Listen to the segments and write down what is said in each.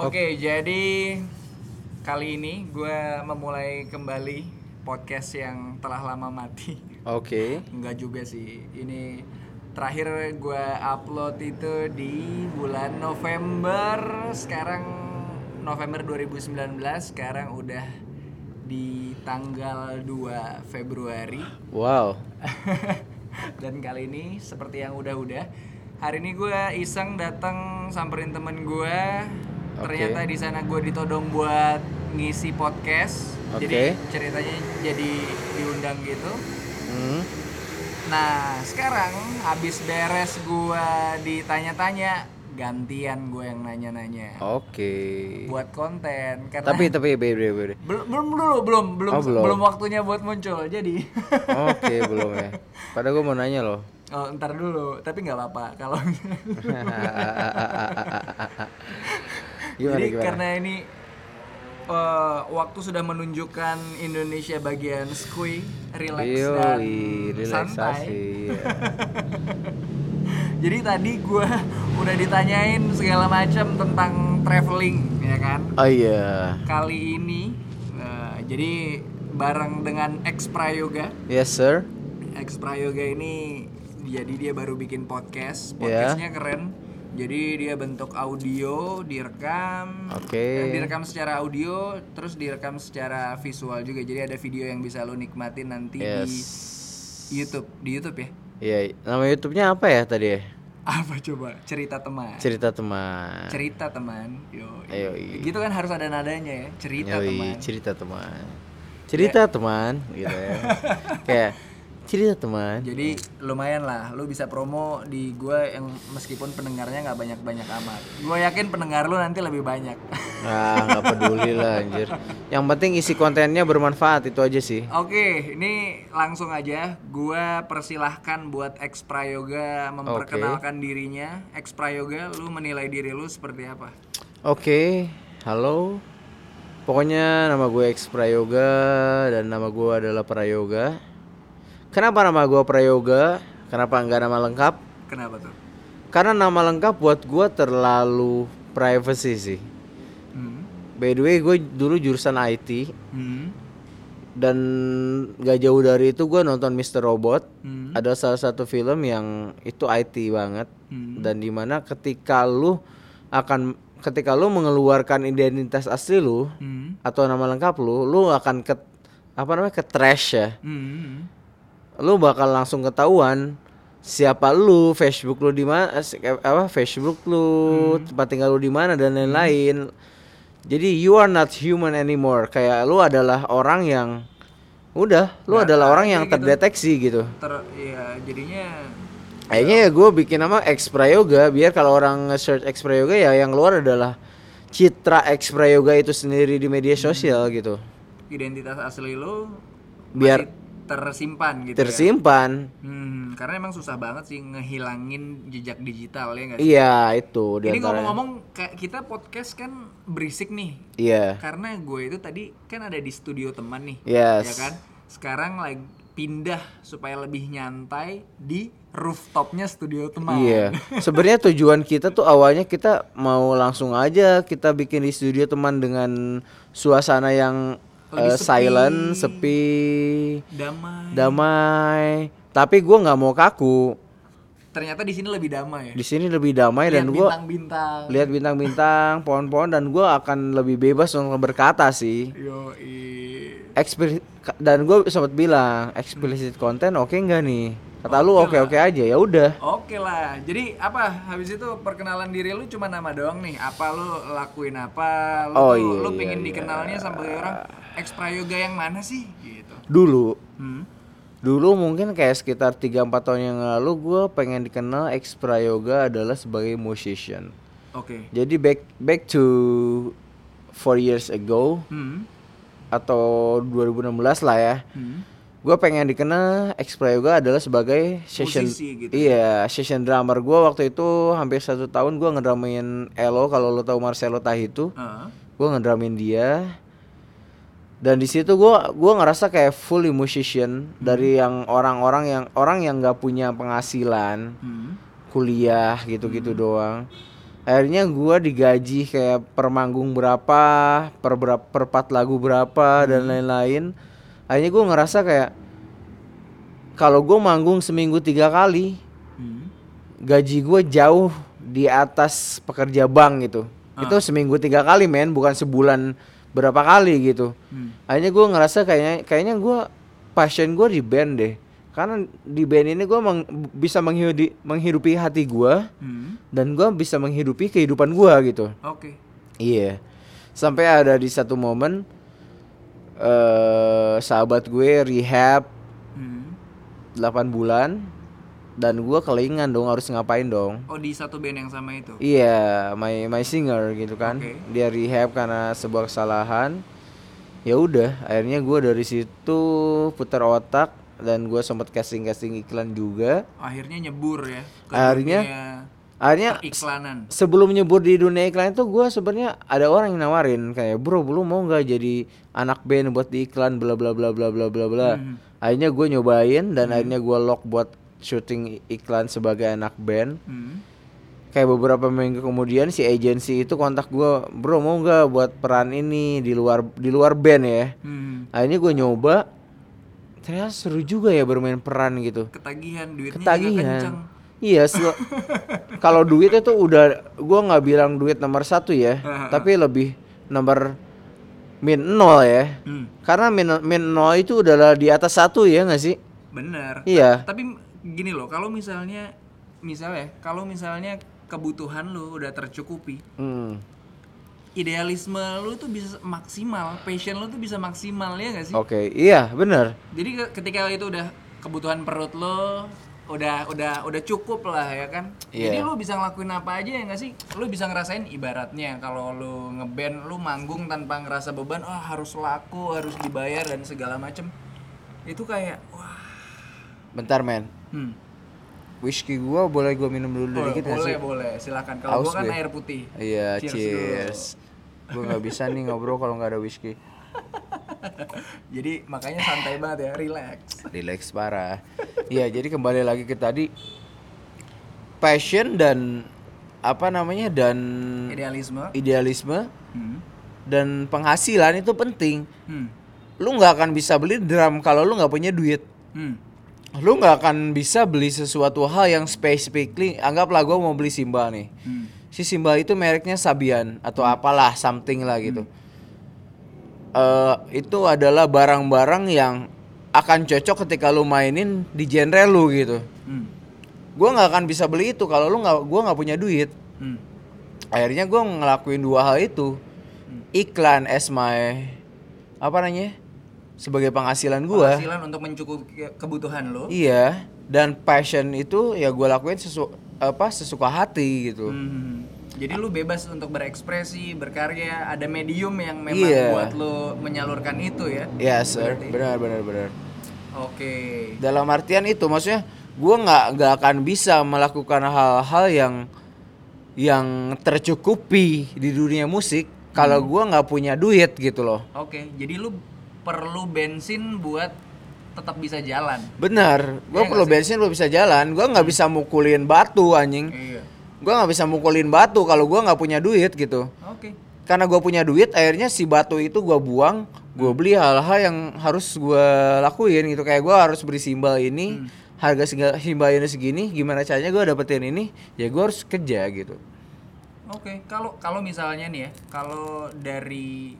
Oke, jadi kali ini gue memulai kembali podcast yang telah lama mati. Oke. Enggak juga sih. Ini terakhir gue upload itu di bulan November. Sekarang November 2019. Sekarang udah di tanggal 2 Februari. Wow. Dan kali ini seperti yang udah-udah, hari ini gue iseng datang samperin temen gue. Ternyata di sana gue ditodong buat ngisi podcast. Jadi Oke. ceritanya jadi diundang gitu. Hmm. Nah sekarang habis beres gue ditanya-tanya, gantian gue yang nanya-nanya Oke. buat konten. Karena Tapi tapi beda beda. belum belum dulu belum belum Oh, belum. belum waktunya buat muncul. Jadi Oke belum ya. Padahal gue mau nanya loh. Oh, ntar dulu, tapi nggak apa-apa kalau Gimana Jadi gimana? karena ini eh, waktu sudah menunjukkan Indonesia bagian skui, relax dan Yoi, relaksasi. santai. ya. Jadi tadi gue udah ditanyain segala macam tentang traveling, ya kan? Oh iya. Kali ini, eh, jadi bareng dengan X Prayoga. Yes sir. X Prayoga ini jadi dia baru bikin podcast, Ya. podcastnya keren. Jadi dia bentuk audio, direkam, Oke. eh, direkam secara audio, terus direkam secara visual juga. Jadi ada video yang bisa lo nikmatin nanti Yes. di YouTube, di YouTube ya. Iya. Nama YouTube-nya apa ya tadi ya? Apa coba? Cerita teman. Cerita teman. Cerita teman. Yo. Yoi. Gitu kan harus ada nadanya ya. Cerita Yoi, teman. cerita teman. Cerita teman gitu ya. Kayak cerita teman. Jadi lumayan lah, lu bisa promo di gua yang meskipun pendengarnya nggak banyak-banyak amat. Gue yakin pendengar lu nanti lebih banyak. Ah, nggak peduli lah anjir. Yang penting isi kontennya bermanfaat itu aja sih. Oke, ini langsung aja. Gua persilahkan buat X Prayoga memperkenalkan dirinya. X Prayoga, lu menilai diri lu seperti apa? Oke, halo. Pokoknya nama gue X Prayoga dan nama gue adalah Prayoga. Kenapa nama gue Prayoga? Kenapa nggak nama lengkap? Kenapa tuh? Karena nama lengkap buat gue terlalu privacy sih. Hmm. By the way, gue dulu jurusan IT Hmm. dan gak jauh dari itu gue nonton Mr. Robot. Hmm. Ada salah satu film yang itu IT banget Hmm. dan di mana ketika lu akan ketika lu mengeluarkan identitas asli lu Hmm. atau nama lengkap lu, lu akan ke apa namanya ke trash ya. Hmm. Lu bakal langsung ketahuan siapa lu, Facebook lu di mana, eh, apa Facebook lu, tempat tinggal lu di mana dan lain-lain. Jadi you are not human anymore. Kayak lu adalah orang yang udah, lu adalah orang yang terdeteksi gitu. Ter ya jadinya Kayaknya ya gue bikin nama X Prayoga biar kalau orang nge-search X Prayoga ya yang keluar adalah citra X Prayoga itu sendiri di media sosial gitu. identitas asli lu Biar tersimpan gitu ya. tersimpan. Hmm, karena emang susah banget sih ngehilangin jejak digital ya nggak sih? Iya itu Ini ngomong-ngomong kayak kita podcast kan berisik nih. Iya. Karena gue itu tadi kan ada di studio teman nih. Yes. Ya kan? Sekarang lagi pindah supaya lebih nyantai di rooftopnya studio teman. Iya. Sebenarnya tujuan kita tuh awalnya kita mau langsung aja kita bikin di studio teman dengan suasana yang Eh, sepi. silent, sepi, Damai. damai. Tapi gua nggak mau kaku. Ternyata di sini lebih damai ya. Di sini lebih damai Lihat dan gua bintang-bintang. lihat bintang-bintang, pohon-pohon dan gua akan lebih bebas untuk berkata sih. Yo, Ekspli dan gue sempat bilang explicit content oke nggak nih? Kata lu oke oke aja ya udah. Oke lah. Jadi apa? Habis itu perkenalan diri lu cuma nama doang nih. Apa lu lakuin apa? Lu, Oh, iya, lu iya, pengen iya. dikenalnya sampai orang ex prayoga yang mana sih? Gitu. Dulu Hmm. Dulu mungkin kayak sekitar 3-4 tahun yang lalu gue pengen dikenal ex Prayoga adalah sebagai musician. Oke. Jadi back back to four years ago Hmm. atau 2016 lah ya. Hmm. Gue pengen dikenal ex Prayoga adalah sebagai session Musisi gitu. Iya, session drummer gue waktu itu hampir satu tahun gue ngedramain Elo kalau lo tahu Marcelo Tahitu. Ah. gue ngedramin dia dan di situ gue gua ngerasa kayak fully musician dari yang orang-orang yang orang yang nggak punya penghasilan Hmm. kuliah gitu-gitu doang akhirnya gua digaji kayak per manggung berapa per berapa per part lagu berapa dan lain-lain akhirnya gua ngerasa kayak kalau gua manggung seminggu tiga kali Hmm. gaji gue jauh di atas pekerja bank gitu itu seminggu tiga kali men bukan sebulan berapa kali gitu Hmm. akhirnya gue ngerasa kayaknya kayaknya gue passion gue di band deh karena di band ini gue bisa menghidupi, menghidupi hati gue Hmm. dan gue bisa menghidupi kehidupan gue gitu Oke. iya sampai ada di satu momen eh sahabat gue rehab Hmm. 8 bulan dan gue kelingan dong harus ngapain dong Oh di satu band yang sama itu. Iya, my my singer gitu kan. Oke. Dia rehab karena sebuah kesalahan. Ya udah, akhirnya gue dari situ putar otak dan gue sempat casting casting iklan juga. Akhirnya nyebur ya. Akhirnya dunia Akhirnya periklanan. sebelum nyebur di dunia iklan itu gue sebenarnya ada orang yang nawarin kayak bro, lu mau nggak jadi anak band buat di iklan bla bla bla bla bla bla bla. Hmm. Akhirnya gue nyobain dan akhirnya gue lock buat syuting iklan sebagai anak band. Hmm. kayak beberapa minggu kemudian si agensi itu kontak gue bro mau nggak buat peran ini di luar di luar band ya Hmm. akhirnya gue nyoba ternyata seru juga ya bermain peran gitu Ketagihan duitnya juga ketagihan kenceng. Iya sel- kalau duit itu udah gue nggak bilang duit nomor satu ya tapi lebih nomor min nol ya Hmm. karena min min nol itu adalah di atas satu ya nggak sih Bener. iya Tapi gini loh, kalau misalnya misalnya kalau misalnya kebutuhan lu udah tercukupi, Hmm. idealisme lu tuh bisa maksimal, passion lu tuh bisa maksimal ya gak sih? oke iya bener Jadi ke- ketika itu udah kebutuhan perut lo udah udah udah cukup lah ya kan. Jadi Iya. lu bisa ngelakuin apa aja ya gak sih? Lu bisa ngerasain ibaratnya kalau lu ngeband lu manggung tanpa ngerasa beban, oh harus laku, harus dibayar dan segala macem. Itu kayak wah. bentar men Hmm. whisky gua boleh gua minum dulu Boleh, dikit nggak boleh, sih boleh, silakan. Kalau gua kan gue. air putih. Iya, Cheers cheers. Gue nggak bisa nih ngobrol kalau nggak ada whisky. Jadi makanya santai banget ya, relax. Relax parah. Iya, jadi kembali lagi ke tadi passion dan apa namanya dan Idealisme. idealisme Hmm. dan penghasilan itu penting. Hmm. Lu nggak akan bisa beli drum kalau lu nggak punya duit. Hmm. Lu nggak akan bisa beli sesuatu hal yang specifically anggaplah gue mau beli Simba nih. Hmm. si Simba itu mereknya Sabian atau apalah something lah gitu. Eh itu adalah barang-barang yang akan cocok ketika lu mainin di genre lu gitu. Hmm. Gua nggak akan bisa beli itu kalau lu nggak gua nggak punya duit. Hmm. Akhirnya gua ngelakuin dua hal itu. Iklan as my apa namanya? sebagai penghasilan gua. Penghasilan untuk mencukupi ke- kebutuhan lo. Iya, dan passion itu ya gua lakuin sesu apa sesuka hati gitu. Hmm. Jadi lu bebas untuk berekspresi, berkarya, ada medium yang memang Iya. buat lu menyalurkan itu ya. Ya, sir. Berarti. Benar benar benar. Oke. dalam artian itu maksudnya gue nggak nggak akan bisa melakukan hal-hal yang yang tercukupi di dunia musik kalau Hmm. gua nggak punya duit gitu loh Oke, jadi lu perlu bensin buat tetap bisa jalan. benar gue Iya perlu bensin lu bisa jalan gua nggak bisa mukulin batu anjing Iya. Gua nggak bisa mukulin batu kalau gua nggak punya duit gitu. Oke. karena gua punya duit akhirnya si batu itu gua buang gua beli hal-hal yang harus gua lakuin gitu. Kayak gua harus beli simbal ini harga simbal ini segini gimana caranya gua dapetin ini ya gua harus kerja gitu. Oke, kalau kalau misalnya nih ya, kalau dari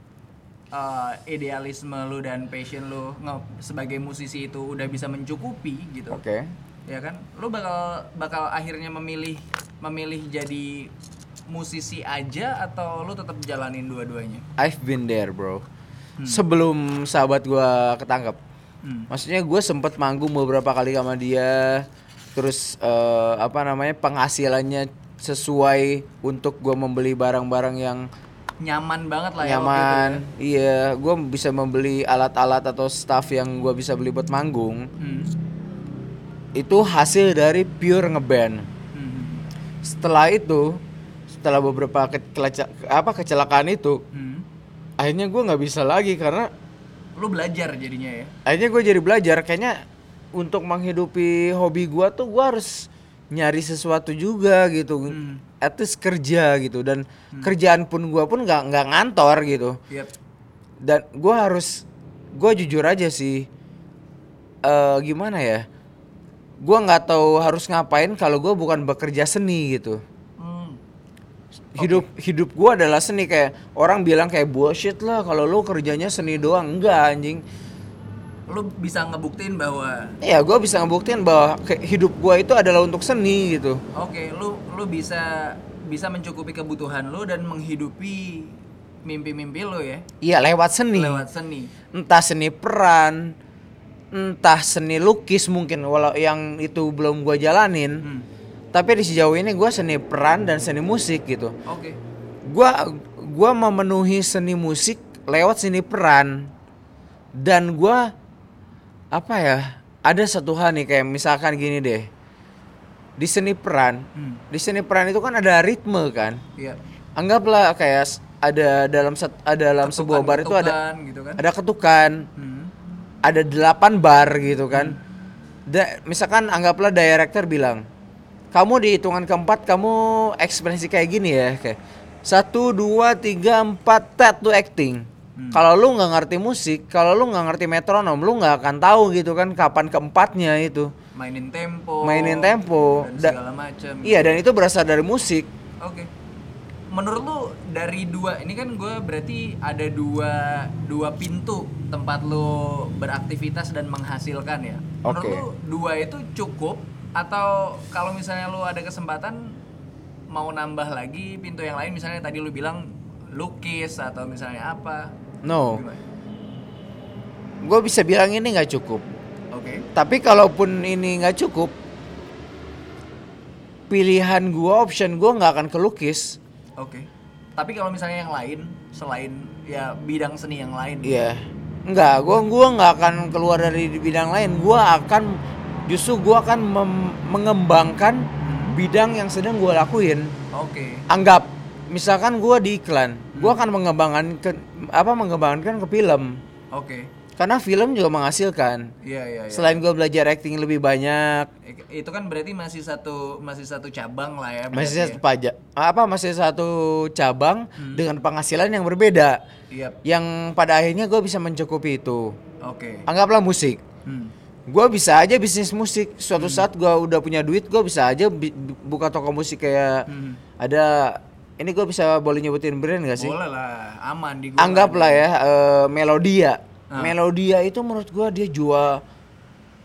uh, idealisme lu dan passion lu nge- sebagai musisi itu udah bisa mencukupi gitu. oke Ya kan? Lu bakal bakal akhirnya memilih memilih jadi musisi aja atau lu tetap jalanin dua-duanya? I've been there bro sebelum sahabat gua ketangkep Hmm. maksudnya gue sempet manggung beberapa kali sama dia terus eh, apa namanya penghasilannya sesuai untuk gua membeli barang-barang yang Nyaman banget lah ya nyaman itu iya gue bisa membeli alat-alat atau staff yang gua bisa beli buat manggung ya. Hmm. Itu hasil dari pure ngeband Hmm. setelah itu setelah beberapa ke- apa kecelakaan itu Hmm. akhirnya gua nggak bisa lagi karena Lu belajar jadinya ya. akhirnya gue jadi belajar kayaknya untuk menghidupi hobi gua tuh gua harus nyari sesuatu juga gitu Hmm. at least kerja gitu dan kerjaan pun gua pun nggak nggak ngantor gitu Yep. dan gua harus gua jujur aja sih eh gimana ya gua nggak tahu harus ngapain kalau gua bukan bekerja seni gitu. Hmm. hidup hidup gua adalah seni kayak orang bilang kayak bullshit lah kalau lu kerjanya seni doang. Enggak anjing. Lu bisa ngebuktiin bahwa ya gua bisa ngebuktiin bahwa hidup gua itu adalah untuk seni gitu. Oke, lu lu bisa bisa mencukupi kebutuhan lu dan menghidupi mimpi-mimpi lu ya. Iya lewat seni. Lewat seni. entah seni peran entah seni lukis mungkin walau yang itu belum gua jalanin Hmm. tapi di sejauh ini gua seni peran dan seni musik gitu Oke. gua gua memenuhi seni musik lewat seni peran dan gua apa ya ada satu hal nih kayak misalkan gini deh di seni peran Hmm. di seni peran itu kan ada ritme kan Iya. anggaplah kayak ada dalam set, ada dalam sebuah bar itu ada Ketukan gitu kan. ada ketukan Hmm. Ada delapan bar gitu kan Da- misalkan anggaplah director bilang kamu di hitungan keempat kamu ekspresi kayak gini ya kayak satu dua tiga empat tet tuh acting kalau lu nggak ngerti musik kalau lu nggak ngerti metronom lu nggak akan tahu gitu kan kapan keempatnya itu Mainin tempo. Mainin tempo. dan Da- segala macam. iya dan itu berasal dari musik Oke. Menurut lu dari dua ini kan gue berarti ada dua dua pintu tempat lu beraktivitas dan menghasilkan ya. Menurut Oke. lu dua itu cukup atau kalau misalnya lu ada kesempatan mau nambah lagi pintu yang lain misalnya tadi lu bilang lukis atau misalnya apa? no gue bisa bilang ini nggak cukup Oke. tapi kalaupun ini nggak cukup pilihan gua option gua nggak akan ke lukis Oke. Tapi kalau misalnya yang lain selain ya bidang seni yang lain. Iya. Enggak, gua gua nggak akan keluar dari bidang lain. Gua akan justru gua akan mem- mengembangkan bidang yang sedang gua lakuin. Oke. Anggap misalkan gua di iklan, gua akan mengembangkan ke apa mengembangkan ke film. Oke. Karena film juga menghasilkan. Iya iya iya. Selain gua belajar acting lebih banyak, itu kan berarti masih satu masih satu cabang lah ya. masih satu pajak apa masih satu cabang dengan penghasilan yang berbeda. ya? Iya. Yang pada akhirnya gue bisa mencukupi itu. Oke. Anggaplah musik. Hmm. gue bisa aja bisnis musik suatu saat gue udah punya duit gue bisa aja buka toko musik kayak Hmm. ada ini gue bisa boleh nyebutin brand gak sih Boleh lah, aman di anggaplah ya eh, Melodia Ah. Melodia itu menurut gue dia jual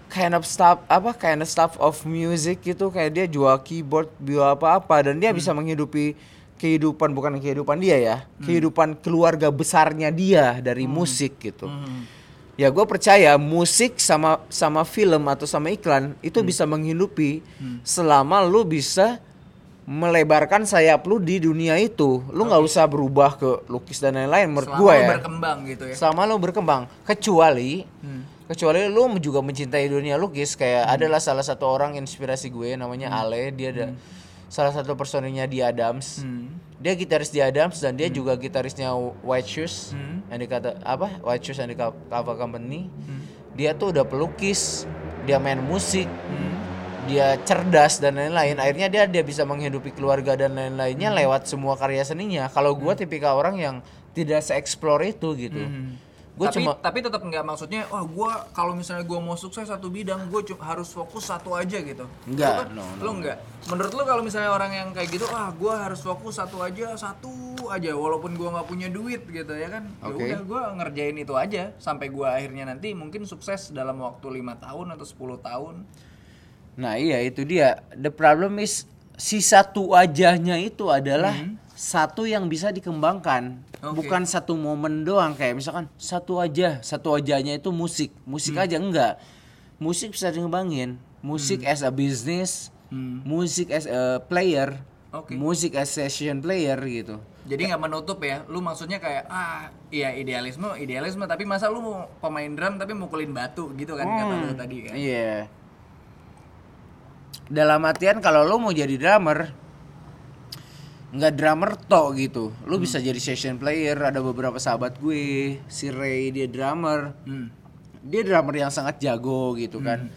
kind of stuff apa kind of stuff of music gitu kayak dia jual keyboard jual apa apa dan dia Hmm. bisa menghidupi kehidupan bukan kehidupan dia ya kehidupan keluarga besarnya dia dari musik gitu Hmm. Ya gue percaya musik sama sama film atau sama iklan itu Hmm. bisa menghidupi selama lu bisa melebarkan sayap lu di dunia itu. Lu nggak usah berubah ke lukis dan lain-lain menurut gue ya. berkembang gitu ya. Selama lu berkembang, kecuali Hmm. kecuali lu juga mencintai dunia lukis kayak adalah salah satu orang inspirasi gue namanya Ale, dia ada salah satu personilnya di Adams. Hmm. Dia gitaris di Adams dan dia juga gitarisnya White Shoes Hmm. yang dikata apa White Shoes and the Co- Cover Company. Dia tuh udah pelukis, dia main musik, Hmm. Dia cerdas dan lain-lain. Akhirnya dia dia bisa menghidupi keluarga dan lain-lainnya lewat semua karya seninya. Kalau gua tipikal orang yang tidak se-explore itu gitu. Hmm. Gue tapi cuma tapi tetap nggak maksudnya oh gua kalau misalnya gua mau sukses satu bidang cu- harus fokus satu aja gitu Enggak, Lu kan- no, no, lu enggak menurut lu kalau misalnya orang yang kayak gitu ah gua harus fokus satu aja satu aja walaupun gua nggak punya duit gitu ya kan ya Oke. udah gua ngerjain itu aja sampai gua akhirnya nanti mungkin sukses dalam waktu lima tahun atau 10 tahun Nah iya itu dia. The problem is si satu ajahnya itu adalah satu yang bisa dikembangkan. Oke. Bukan satu momen doang kayak misalkan satu aja, satu ajahnya itu musik. Musik aja enggak. Musik bisa dikembangin. Musik as a business, Hmm. musik as a player, Oke. musik as session player gitu. jadi nggak menutup ya lu maksudnya kayak ah iya idealisme idealisme tapi masa lu mau pemain drum tapi mukulin batu gitu kan kata lu tadi kan Iya. Dalam artian kalau lo mau jadi drummer, nggak drummer tok gitu. Lo bisa jadi session player. Ada beberapa sahabat gue, si Ray dia drummer. Hmm. Dia drummer yang sangat jago gitu kan.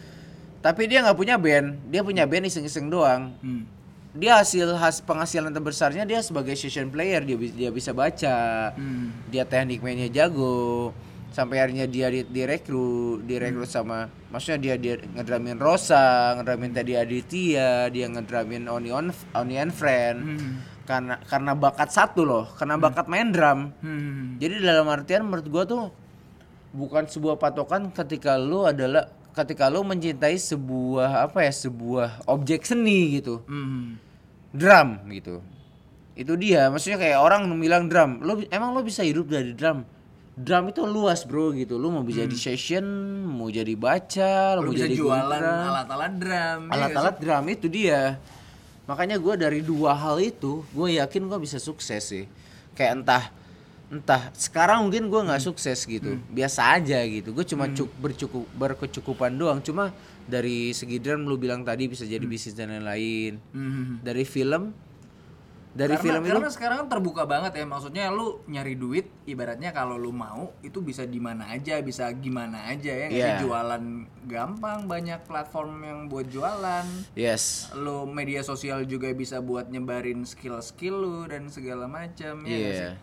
Tapi dia nggak punya band, dia punya band iseng-iseng doang. Hmm. Dia hasil has penghasilan terbesarnya dia sebagai session player, dia dia bisa baca. Hmm. Dia teknik mainnya jago. Sampai akhirnya dia di, direkrut, direkrut sama maksudnya dia dia ngedramin Rosa, ngedramin tadi Aditya, dia ngedramin Oni on Oni and Friend. Hmm. Karena karena bakat satu loh, karena bakat main drum. Hmm. Jadi dalam artian menurut gua tuh bukan sebuah patokan ketika lu adalah ketika lu mencintai sebuah apa ya sebuah objek seni gitu Hmm. drum gitu itu dia maksudnya kayak orang bilang drum lu emang lu bisa hidup dari drum drum itu luas bro gitu. Lu mau jadi session mau jadi baca Lu mau bisa jadi jualan drum. alat-alat drum. ya alat-alat drum itu dia. Makanya gue dari dua hal itu gue yakin gue bisa sukses sih. Kayak entah entah sekarang mungkin gue nggak sukses gitu. Biasa aja gitu. Gue cuma cuk bercukup berkecukupan doang. Cuma dari segi drum lu bilang tadi bisa jadi bisnis dan lain-lain. Hmm. dari film dari karena, film itu karena sekarang kan terbuka banget ya maksudnya lu nyari duit ibaratnya kalau lu mau itu bisa di mana aja bisa gimana aja ya sih? Iya. jualan gampang banyak platform yang buat jualan. Yes. Lu media sosial juga bisa buat nyebarin skill-skill lu dan segala macam ya nggak iya. Sih?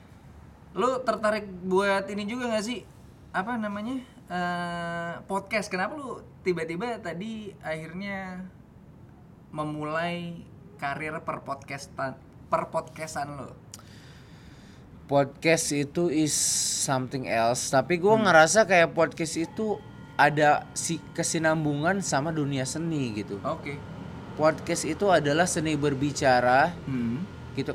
lu tertarik buat ini juga nggak sih? Apa namanya? Eh podcast. Kenapa lu tiba-tiba tadi akhirnya memulai karir per podcastan per podcastan lo? Podcast itu is something else. Tapi gue ngerasa kayak podcast itu ada si kesinambungan sama dunia seni gitu. Oke. Podcast itu adalah seni berbicara hmm. gitu.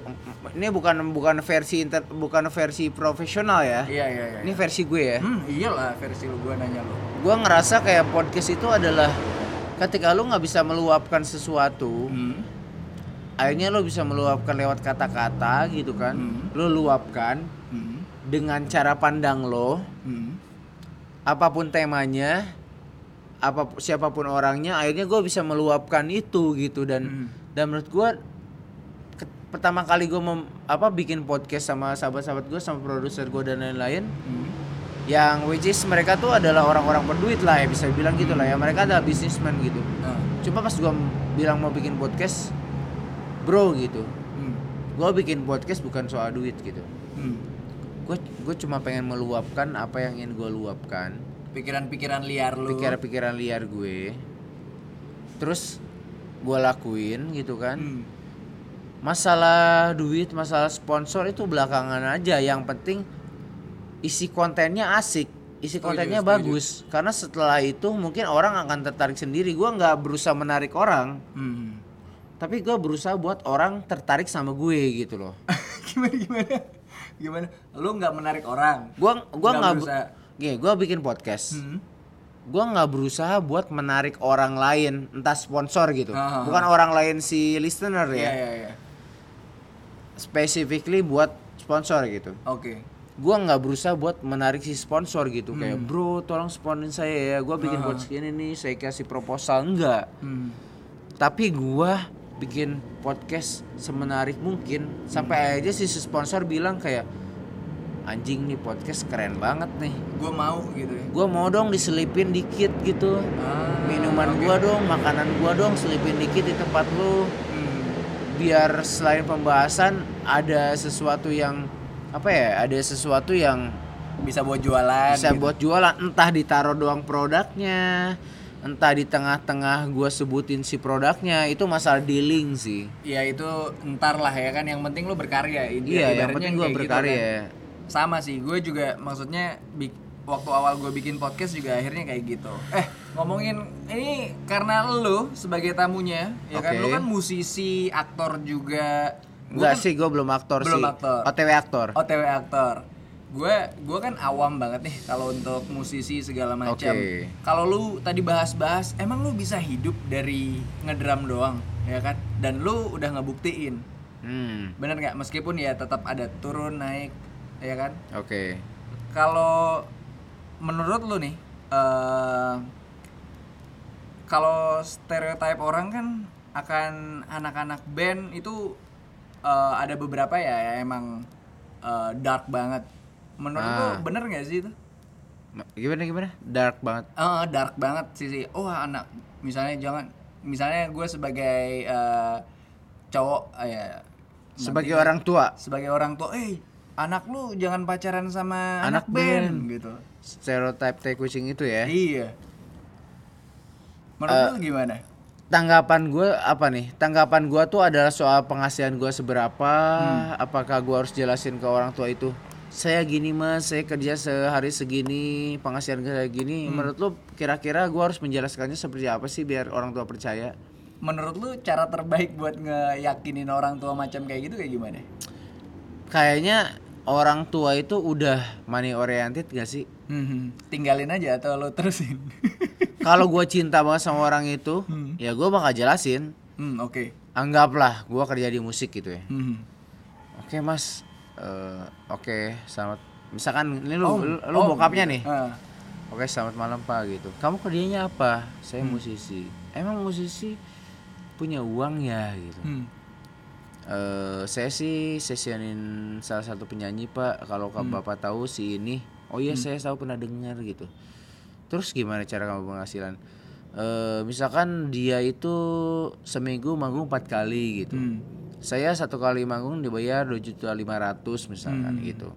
Ini bukan bukan versi inter, bukan versi profesional ya. Iya iya iya ini versi gue ya. Hmm iyalah versi lu gua nanya lu. Gue ngerasa kayak podcast itu adalah ketika lu nggak bisa meluapkan sesuatu hmm. Akhirnya lu bisa meluapkan lewat kata-kata gitu kan Hmm. lu luapkan Hmm. dengan cara pandang lo Hmm. apa pun temanya apa siapa pun orangnya akhirnya gue bisa meluapkan itu gitu dan Hmm. dan menurut gue pertama kali gue mem, apa bikin podcast sama sahabat-sahabat gue sama produser gue dan lain-lain Hmm. yang which is mereka tuh adalah orang-orang berduit lah ya bisa bilang gitu lah ya mereka adalah businessman gitu Nah. cuma pas gue bilang mau bikin podcast bro gitu. Hmm. gue bikin podcast bukan soal duit gitu. Hmm. gue gue cuma pengen meluapkan apa yang ingin gue luapkan. Pikiran-pikiran liar lu. Pikiran-pikiran liar gue. Terus gue lakuin gitu kan. Hmm. masalah duit masalah sponsor itu belakangan aja. Yang penting isi kontennya asik. Isi kontennya setuju. bagus. Karena setelah itu mungkin orang akan tertarik sendiri. Gue nggak berusaha menarik orang. Hmm. Tapi gue berusaha buat orang tertarik sama gue gitu loh. Gimana gimana? Gimana? Lu nggak menarik orang? Gue gua Nggak gini gue bikin podcast. Hmm. gue nggak berusaha buat menarik orang lain entah sponsor gitu. Ah, bukan orang lain si listener ya. Iya iya specifically buat sponsor gitu. Oke. Gua nggak berusaha buat menarik si sponsor gitu. Kayak Hmm. bro tolong sponsorin saya ya. Gua bikin Ah. buat segini nih saya kasih proposal. Enggak Hmm. tapi gua bikin podcast semenarik mungkin sampai aja si sponsor bilang kayak anjing nih podcast keren banget nih gue mau gitu ya gua mau dong diselipin dikit gitu Ah, minuman oke. gua dong makanan gua dong selipin dikit di tempat lu Hmm. biar selain pembahasan ada sesuatu yang apa ya ada sesuatu yang bisa buat jualan bisa gitu. buat jualan entah ditaruh doang produknya entah di tengah-tengah gua sebutin si produknya itu masalah dealing sih. Ya itu ntar lah ya kan yang penting lu berkarya. Id- iya yang penting kayak gitu berkarya. kan. sama sih gue juga maksudnya waktu awal gue bikin podcast juga akhirnya kayak gitu. Eh ngomongin ini karena lu sebagai tamunya ya kan? Oke. lu kan musisi aktor juga. Enggak kan sih gua belum aktor belum sih. aktor. OTW aktor. OTW aktor gue gue kan awam banget nih kalau untuk musisi segala macam. Oke. kalau lu tadi bahas-bahas emang lu bisa hidup dari ngedram doang ya kan? Dan lu udah ngebuktiin. Hmm. Bener nggak? Meskipun ya tetap ada turun naik ya kan? Oke. Kalau menurut lu nih eh kalau stereotip orang kan akan anak-anak band itu eh, ada beberapa ya, ya emang eh, dark banget menurut Ah. bener nggak sih itu Ma- gimana gimana dark banget Eh, dark banget sih sih oh anak misalnya jangan misalnya gue sebagai eh, cowok eh, ya Sebagai nanti- orang tua, sebagai orang tua eh anak lu jangan pacaran sama anak, Anak band. band. gitu stereotype tai kucing itu ya. iya menurut lu gimana Tanggapan gue apa nih? Tanggapan gue tuh adalah soal penghasilan gue seberapa. Apakah gue harus jelasin ke orang tua itu? Saya gini mas, saya kerja sehari segini, penghasilan saya gini. Menurut lu kira-kira gue harus menjelaskannya seperti apa sih biar orang tua percaya? menurut lu cara terbaik buat ngeyakinin orang tua macam kayak gitu kayak gimana Kayaknya orang tua itu udah money oriented gak sih? Hmm, tinggalin aja atau lu terusin Kalau gue cinta banget sama orang itu, ya gue bakal jelasin. hmm, oke Anggaplah gue kerja di musik gitu ya. Hmm. Oke mas, Eh, oke selamat. Misalkan ini lu, Oh, lu, lu oh, bokapnya nih. Ah. Oke selamat malam pak gitu. Kamu kerjanya apa? Saya musisi. Emang musisi punya uang ya gitu. Hmm. Eh, saya sih sesionin salah satu penyanyi pak. Kalau Hmm. bapak tahu si ini, oh iya saya tahu pernah dengar gitu. Terus gimana cara kamu penghasilan? Eh, misalkan dia itu seminggu manggung empat kali gitu. Hmm. Saya satu kali manggung dibayar dua juta lima ratus misalkan Hmm. gitu.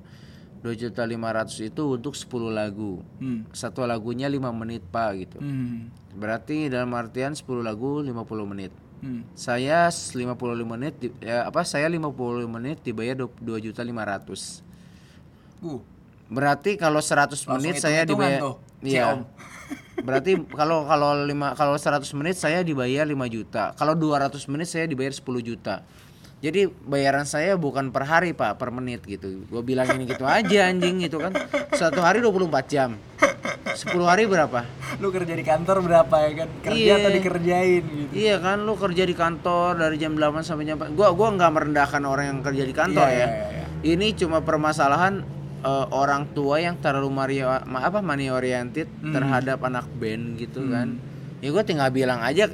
Dua juta lima ratus itu untuk 10 lagu. Hmm. Satu lagunya lima menit pak gitu. Hmm. Berarti dalam artian 10 lagu 50 menit. Hmm. Saya 55 menit di- ya, apa saya 50 menit dibayar 2 juta 500. Uh, Berarti kalau 100 Langsung menit saya dibayar tuh, Iya. Berarti kalau kalau 5 kalau 100 menit saya dibayar 5 juta. Kalau 200 menit saya dibayar 10 juta. Jadi bayaran saya bukan per hari, Pak, per menit gitu. Gue bilang ini gitu aja anjing gitu kan. Satu hari 24 jam. 10 hari berapa? lu kerja di kantor berapa ya kan? Kerja Iya. atau dikerjain gitu. Iya kan lu kerja di kantor dari jam 8 sampai jam 4. Gua gua nggak merendahkan orang yang kerja di kantor Iya, ya. iya, iya. Ini cuma permasalahan eh, orang tua yang terlalu mario, ma- apa money oriented Hmm. terhadap anak band gitu kan. Ya gua tinggal bilang aja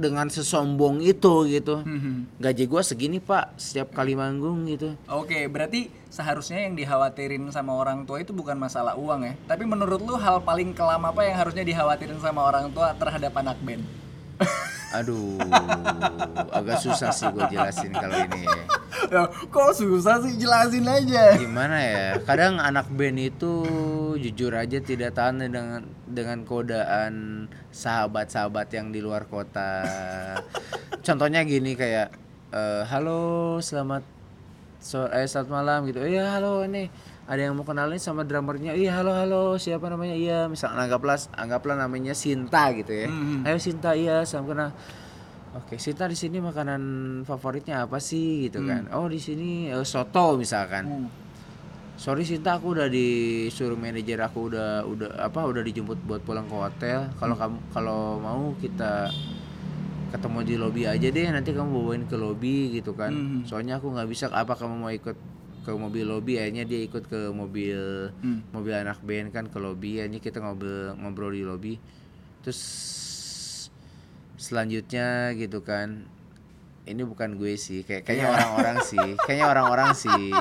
dengan sesombong itu gitu. Hmm. Gaji gua segini, Pak, setiap kali manggung gitu. Oke, berarti seharusnya yang dikhawatirin sama orang tua itu bukan masalah uang ya. Tapi menurut lu hal paling kelam apa yang harusnya dikhawatirin sama orang tua terhadap anak band? Aduh, agak susah sih gue jelasin kalau ini. ya. Ya, kok susah sih jelasin aja. gimana ya kadang anak band itu jujur aja tidak tahan dengan dengan kodaan sahabat-sahabat yang di luar kota contohnya gini kayak eh, halo selamat so eh selamat malam gitu iya halo ini ada yang mau kenalin sama drummernya iya halo halo siapa namanya iya misal anggaplah anggaplah namanya Sinta gitu ya Mhm. ayo Sinta iya salam kenal Oke, Sinta di sini makanan favoritnya apa sih gitu kan? Oh, di sini eh, soto misalkan. Hmm. Sorry Sinta, aku udah disuruh manajer aku udah udah apa udah dijemput buat pulang ke hotel. Kalau kamu kalau mau kita ketemu di lobi aja deh, nanti kamu bawain ke lobi gitu kan. Hmm. Soalnya aku nggak bisa apa kamu mau ikut ke mobil lobi akhirnya dia ikut ke mobil Hmm. mobil anak band kan ke lobi akhirnya kita ngobrol ngobrol di lobi terus selanjutnya gitu kan ini bukan gue sih kayak kayaknya orang-orang sih kayaknya orang-orang sih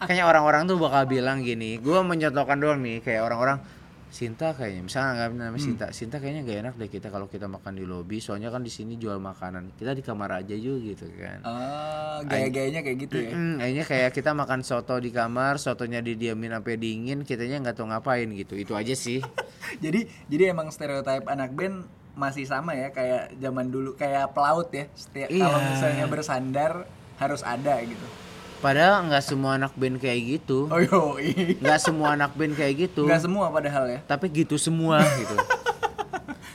kayaknya orang-orang tuh bakal bilang gini gue mencontohkan doang nih kayak orang-orang Sinta kayaknya misalnya nggak namanya Sinta Sinta kayaknya gak enak deh kita kalau kita makan di lobi soalnya kan di sini jual makanan kita di kamar aja yuk gitu kan Ah, gaya-gayanya kayak gitu ya. Mm, akhirnya kayak kita makan soto di kamar, sotonya didiamin sampai dingin, kitanya nggak tahu ngapain gitu. Itu aja sih. jadi jadi emang stereotip anak band masih sama ya kayak zaman dulu kayak pelaut ya. Setiap Iya. kalau misalnya bersandar harus ada gitu. Padahal nggak semua anak band kayak gitu. Oh yo, Nggak semua anak band kayak gitu. nggak semua padahal ya. Tapi gitu semua gitu.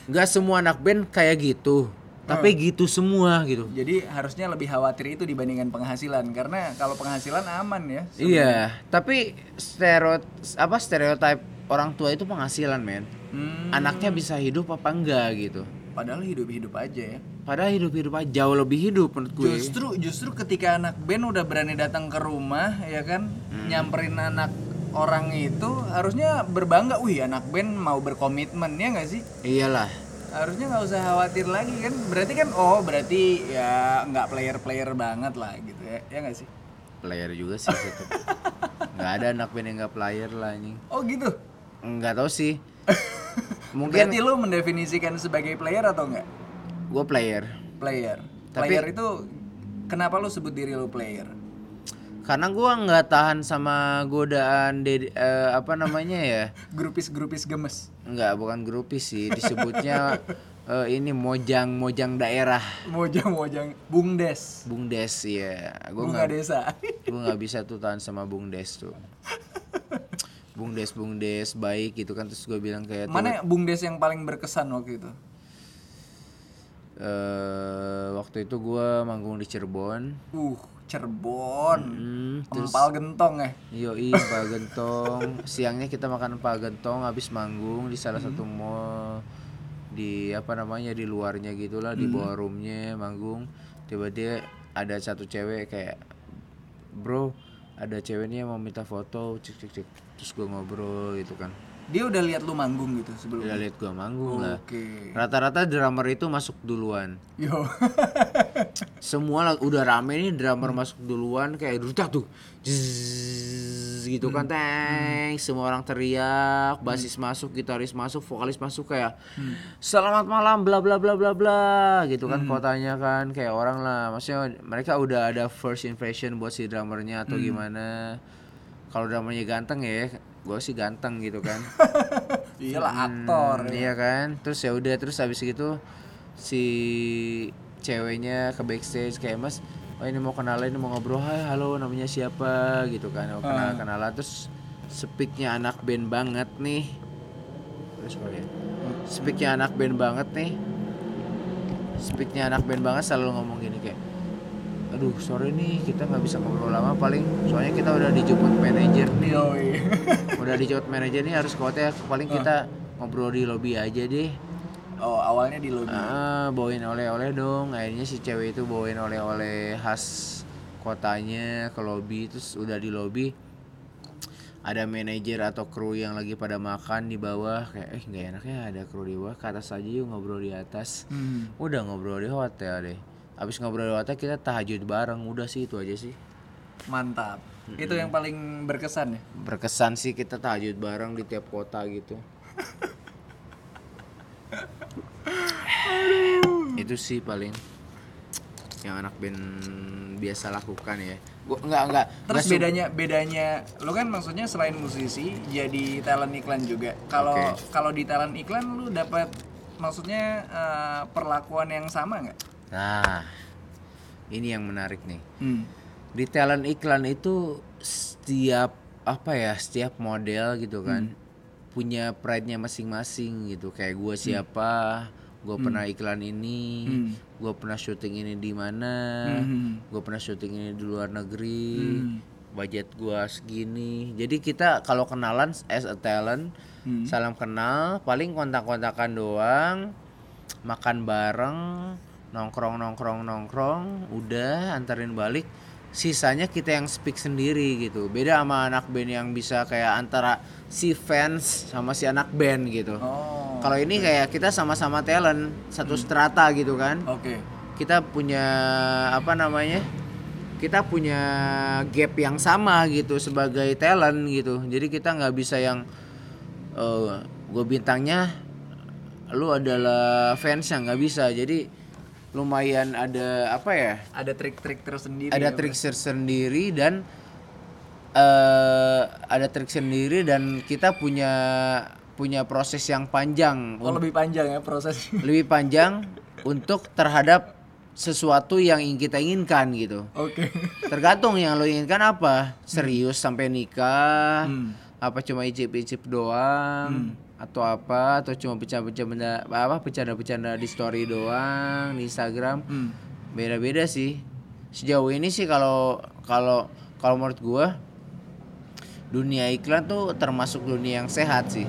Nggak semua anak band kayak gitu. Tapi gitu semua gitu. Jadi harusnya lebih khawatir itu dibandingkan penghasilan karena kalau penghasilan aman ya. Iya, tapi stereo apa stereotip orang tua itu penghasilan, men. Hmm, Anaknya bisa hidup apa enggak gitu. padahal hidup-hidup aja ya. Padahal hidup-hidup aja jauh lebih hidup menurut gue. Justru justru ketika anak band udah berani datang ke rumah ya kan Hmm. nyamperin anak orang itu harusnya berbangga, wih anak band mau berkomitmen ya nggak sih? Iyalah. Harusnya nggak usah khawatir lagi kan. Berarti kan oh berarti ya nggak player-player banget lah gitu ya. Ya nggak sih? player juga sih itu. nggak ada anak band yang nggak player lah anjing. Oh gitu. Nggak tahu sih. Mungkin Berarti lu mendefinisikan sebagai player atau enggak? Gue player Player. Tapi- Player itu kenapa lu sebut diri lu player? karena gue nggak tahan sama godaan dedi- eh, apa namanya ya Grupis-grupis gemes. nggak bukan grupis sih disebutnya eh, ini mojang mojang daerah Mojang-mojang bungdes. bungdes ya gue Bunga nggak desa. gue nggak bisa tuh tahan sama bungdes tuh bungdes bungdes baik gitu kan terus gue bilang kayak Mana bungdes yang paling berkesan waktu itu? Eh, waktu itu gue manggung di Cirebon Uh, Cirebon. Hmm, Empal gentong ya. Yoi, Pak Gentong. Siangnya kita makan Pak Gentong habis manggung di salah satu mall di apa namanya di luarnya gitulah di bawah roomnya manggung. Tiba-tiba ada satu cewek kayak bro ada cewek nih yang mau minta foto cek cek cek terus gue ngobrol gitu kan Dia udah lihat lu manggung gitu sebelumnya. udah lihat gue manggung lah. Oke. rata-rata drummer itu masuk duluan. Yo. semua lah- udah rame nih drummer masuk duluan kayak dutak tuh. Zzzz, gitu kan teng. Semua orang teriak basis masuk gitaris masuk vokalis masuk kayak selamat malam bla bla bla bla bla gitu kan kotanya kan kayak orang lah. Maksudnya mereka udah ada first impression buat si drummernya atau gimana. Kalau drummernya ganteng ya gue sih ganteng gitu kan. Iyalah aktor. Hmm, iya kan? Terus ya udah terus habis gitu si ceweknya ke backstage kayak mas oh ini mau kenalan ini mau ngobrol. Hai halo namanya siapa? Gitu kan mau kenal kenalan. Terus speaknya anak band banget nih. Terus sorry ya. speaknya anak band banget nih. Speaknya anak band banget selalu ngomong gini kayak aduh sorry nih kita nggak bisa ngobrol lama paling soalnya kita udah dijemput manajer nih Yoi. udah dijemput manajer nih harus ke hotel paling kita ngobrol di lobby aja deh Oh, awalnya di lobby. ah bawain oleh-oleh dong akhirnya si cewek itu bawain oleh-oleh khas kotanya ke lobby terus udah di lobby ada manajer atau kru yang lagi pada makan di bawah kayak eh nggak enak ya ada kru di bawah ke atas aja yuk ngobrol di atas Hmm. udah ngobrol di hotel deh abis ngobrol di hotel kita tahajud bareng udah sih itu aja sih Mantap. Itu yang paling berkesan ya. berkesan sih kita tahajud bareng di tiap kota gitu itu sih paling yang anak band biasa lakukan ya gua enggak enggak Terus enggak bedanya bedanya lu kan maksudnya selain musisi jadi talent iklan juga. Kalau Oke. kalau di talent iklan lu dapat maksudnya eh, perlakuan yang sama nggak? Nah ini yang menarik nih Hmm. di talent iklan itu setiap apa ya setiap model gitu kan punya pride-nya masing-masing gitu kayak gue siapa gue pernah iklan ini Hmm. gue pernah syuting ini di mana Hmm. gue pernah syuting ini di luar negeri Hmm. budget gue segini jadi kita kalau kenalan as a talent Hmm. salam kenal paling kontak-kontakan doang makan bareng nongkrong nongkrong nongkrong udah anterin balik. Sisanya kita yang speak sendiri gitu. Beda sama anak band yang bisa kayak antara si fans sama si anak band gitu. Oh. kalau ini kayak kita sama-sama talent satu strata gitu kan. Oke. kita punya apa namanya kita punya gap yang sama gitu sebagai talent gitu. Jadi kita nggak bisa yang gue bintangnya lu adalah fans yang nggak bisa. Jadi lumayan ada apa ya Ada trik-trik tersendiri. ada ya, trik sendiri dan eh ada trik sendiri dan kita punya punya proses yang panjang Oh lebih panjang ya prosesnya. lebih panjang untuk terhadap sesuatu yang ingin kita inginkan gitu. Oke. Tergantung yang lo inginkan apa, serius sampai nikah, Hmm. apa cuma icip-icip doang, atau apa, atau cuma bercanda-bercanda apa bercanda-bercanda di story doang di Instagram. Hmm. Beda-beda sih. Sejauh ini sih kalau kalau kalau menurut gua dunia iklan tuh termasuk dunia yang sehat sih.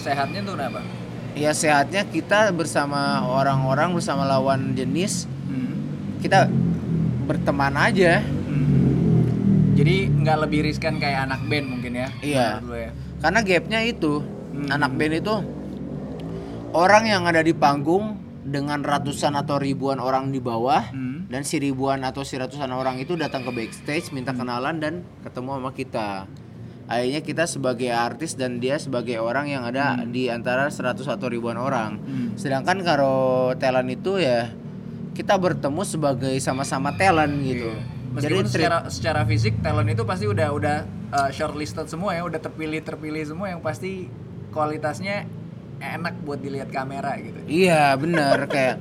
Sehatnya tuh kenapa? Ya sehatnya kita bersama orang-orang bersama lawan jenis Hmm. kita berteman aja. Hmm. Jadi nggak lebih riskan kayak anak band mungkin ya? Iya. ya. Karena gapnya itu Hmm. anak band itu orang yang ada di panggung dengan ratusan atau ribuan orang di bawah Hmm. dan si ribuan atau si ratusan orang itu datang ke backstage minta Hmm. kenalan dan ketemu sama kita. akhirnya kita sebagai artis dan dia sebagai orang yang ada Hmm. di antara 100 atau ribuan orang sedangkan kalau talent itu ya kita bertemu sebagai sama-sama talent gitu jadi Meskipun trip- secara secara fisik talent itu pasti udah udah uh, shortlisted semua ya, udah terpilih terpilih semua yang pasti kualitasnya enak buat dilihat kamera gitu. Iya bener kayak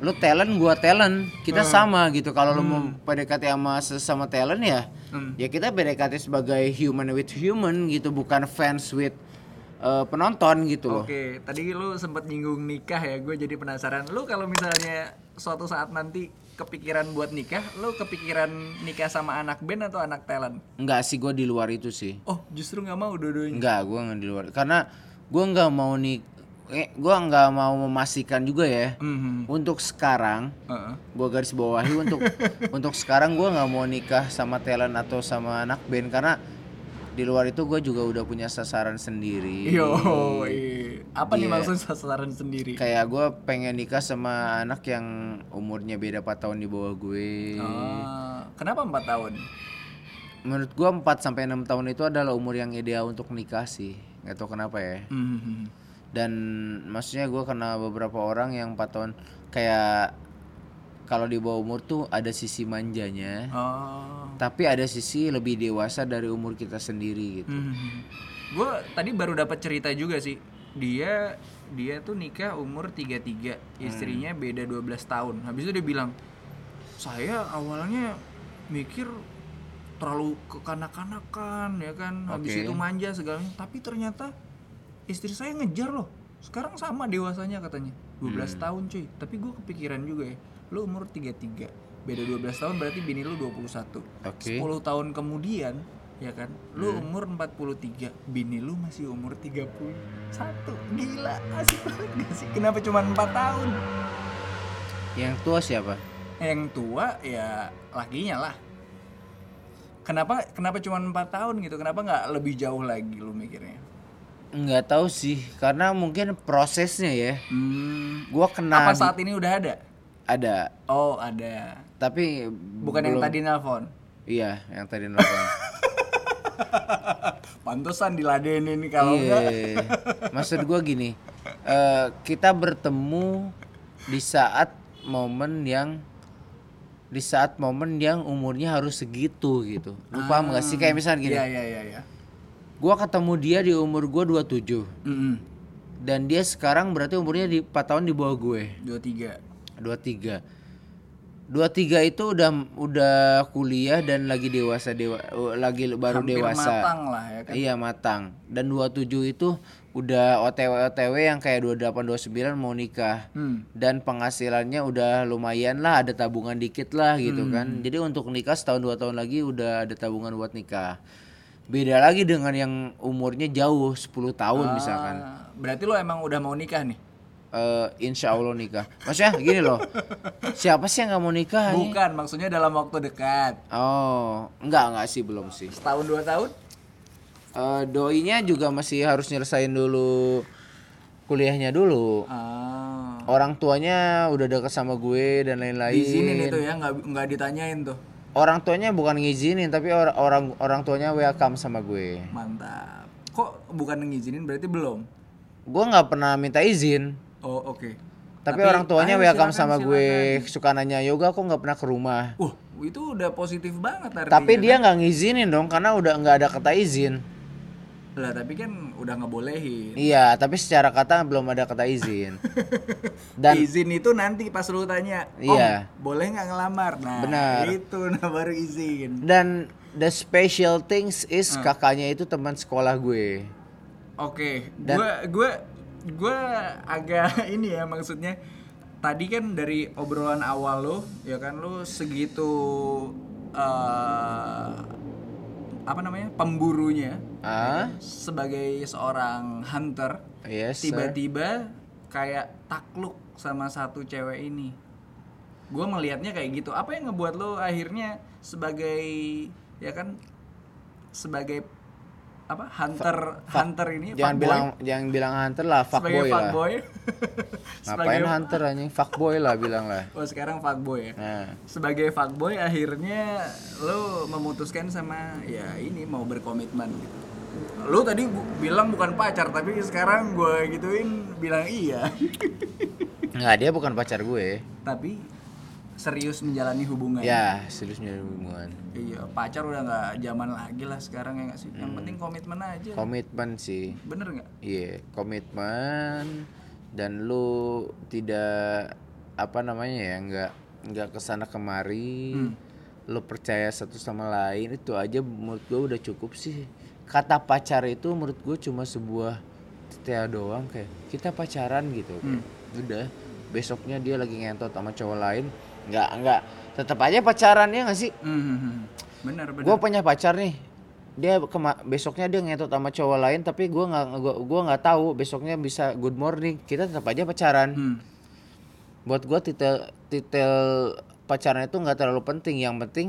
lu talent gua talent kita sama gitu kalau lu mau PDKT sama sesama talent ya Hmm. ya kita PDKT sebagai human with human gitu bukan fans with eh, penonton gitu loh Oke, tadi lu sempat nyinggung nikah ya, gue jadi penasaran. Lu kalau misalnya suatu saat nanti kepikiran buat nikah, lu kepikiran nikah sama anak band atau anak talent? Enggak sih gua di luar itu sih Oh, justru nggak mau dua-duanya. Enggak gua nggak di luar karena gua nggak mau nih eh, gua nggak mau memastikan juga ya Mhm. untuk sekarang Heeh. gua garis bawahi untuk untuk sekarang gua nggak mau nikah sama talent atau sama anak band karena di luar itu gue juga udah punya sasaran sendiri Yo, iya. apa nih Iya. maksud sasaran sendiri? kayak gue pengen nikah sama anak yang umurnya beda 4 tahun di bawah gue Oh, kenapa empat tahun? menurut gue 4 sampai 6 tahun itu adalah umur yang ideal untuk nikah sih nggak tahu kenapa ya Mhm. dan maksudnya gue kenal beberapa orang yang 4 tahun kayak kalau di bawah umur tuh ada sisi manjanya Oh. tapi ada sisi lebih dewasa dari umur kita sendiri gitu Gue tadi baru dapat cerita juga sih. Dia dia tuh nikah umur 33, istrinya beda 12 tahun. Habis itu dia bilang, "Saya awalnya mikir terlalu kekanak-kanakan ya kan. Habis Oke. itu manja segalanya, tapi ternyata istri saya ngejar loh. Sekarang sama dewasanya katanya. 12 tahun cuy. Tapi gue kepikiran juga ya. Lu umur 33, beda 12 tahun berarti bini lu 21. Oke. 10 tahun kemudian ya kan lu umur 43 bini lu masih umur 31 gila asik banget gak sih kenapa cuma 4 tahun yang tua siapa yang tua ya lakinya lah kenapa kenapa cuma 4 tahun gitu? Kenapa nggak lebih jauh lagi lu mikirnya? Nggak tahu sih karena mungkin prosesnya ya. Hmm, gua kena apa saat ini udah ada? Ada. Oh ada. Tapi bukan yang belum- tadi nelfon iya yang tadi nelfon pantesan diladenin kalau enggak iya maksud gua gini eh, kita bertemu di saat momen yang di saat momen yang umurnya harus segitu gitu. Lu paham gak sih? Kayak misalnya gini. Iya iya iya iya. Gua ketemu dia di umur gua 27 Mm-mm. dan dia sekarang berarti umurnya di 4 tahun di bawah gue. 23 23 23 itu udah udah kuliah dan lagi dewasa dewa lagi baru hampir dewasa. matang lah ya kan. Iya matang. Dan 27 itu udah OTW OTW yang kayak 28 29 mau nikah hmm. dan penghasilannya udah lumayan lah ada tabungan dikit lah gitu Hmm. kan jadi untuk nikah setahun dua tahun lagi udah ada tabungan buat nikah beda lagi dengan yang umurnya jauh 10 tahun misalkan Ah, berarti lo emang udah mau nikah nih eh insya Allah nikah. Maksudnya gini loh, siapa sih yang nggak mau nikah? bukan maksudnya dalam waktu dekat Oh, enggak enggak sih belum sih. setahun dua tahun Eh doinya juga masih harus nyelesain dulu kuliahnya dulu. ah Orang tuanya udah deket sama gue dan lain-lain. diizinin itu ya nggak nggak ditanyain tuh Orang tuanya bukan ngizinin tapi or- orang orang tuanya welcome sama gue. mantap kok bukan ngizinin berarti belum Gue nggak pernah minta izin. oh oke Tapi, orang tuanya ayo, welcome silakan, sama gue. Suka nanya yoga kok nggak pernah ke rumah. Wah, itu udah positif banget artinya. Tapi dia nggak ngizinin dong karena udah nggak ada kata izin. Lah, tapi kan udah ngebolehin. Iya, tapi secara kata belum ada kata izin. Dan izin itu nanti pas lu tanya, Om, Iya. boleh nggak ngelamar? Nah, Benar. itu nah baru izin. dan the special things is Ah. kakaknya itu teman sekolah gue. Oke, Dan- gua gua gua agak ini ya maksudnya tadi kan dari obrolan awal lo ya kan lo segitu eh apa namanya pemburunya Ah, sebagai seorang hunter yes. tiba-tiba kayak takluk sama satu cewek ini. Gue melihatnya kayak gitu. Apa yang ngebuat lo akhirnya sebagai ya kan sebagai apa hunter hunter ini Jangan bilang jangan bilang hunter lah, sebagai fuckboy lah. fuckboy. Ngapain hunter anjing? Fuckboy lah bilang lah. oh sekarang fuckboy ya? Nah, sebagai fuckboy akhirnya lo memutuskan sama ya ini mau berkomitmen. Gitu lu tadi bu- bilang bukan pacar tapi sekarang gue gituin bilang iya. Nggak dia bukan pacar gue. Tapi serius menjalani hubungan. Ya serius menjadi hubungan. Iya pacar udah nggak zaman lagi lah sekarang ya nggak sih? Yang penting komitmen aja. Komitmen sih. Bener nggak? Iya komitmen. Dan lu tidak apa namanya ya nggak nggak ke sana kemari. Hmm. lu percaya satu sama lain itu aja menurut gue udah cukup sih. Kata pacar itu menurut gue cuma sebuah setia doang kayak kita pacaran gitu kayak, udah besoknya dia lagi ngentot sama cowok lain nggak nggak. Tetap aja pacaran ya nggak sih? Hmm, bener bener gue punya pacar nih. Dia kema- besoknya dia ngetot sama cowok lain tapi gue nggak gua, gua nggak tahu besoknya bisa good morning. Kita tetap aja pacaran. Hmm. buat gue titel titel pacaran itu nggak terlalu penting. Yang penting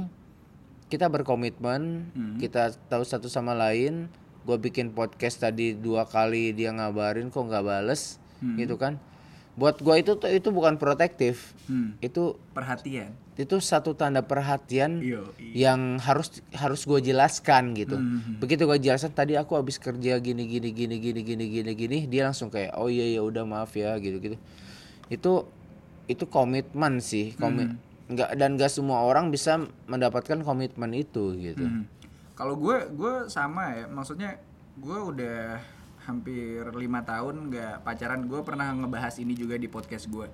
kita berkomitmen Hmm. kita tahu satu sama lain. Gue bikin podcast tadi dua kali dia ngabarin kok nggak bales? Hmm. gitu kan buat gue itu tuh itu bukan protektif Hmm. itu perhatian itu satu tanda perhatian iya yang harus harus gue jelaskan gitu. Hmm. Begitu gue jelaskan tadi aku habis kerja gini gini gini gini gini gini gini dia langsung kayak oh iya ya udah maaf ya gitu gitu. Itu itu komitmen sih komit nggak dan gak semua orang bisa mendapatkan komitmen itu gitu. Hmm. Kalau gue gue sama ya, maksudnya gue udah hampir lima tahun nggak pacaran. Gue pernah ngebahas ini juga di podcast gue.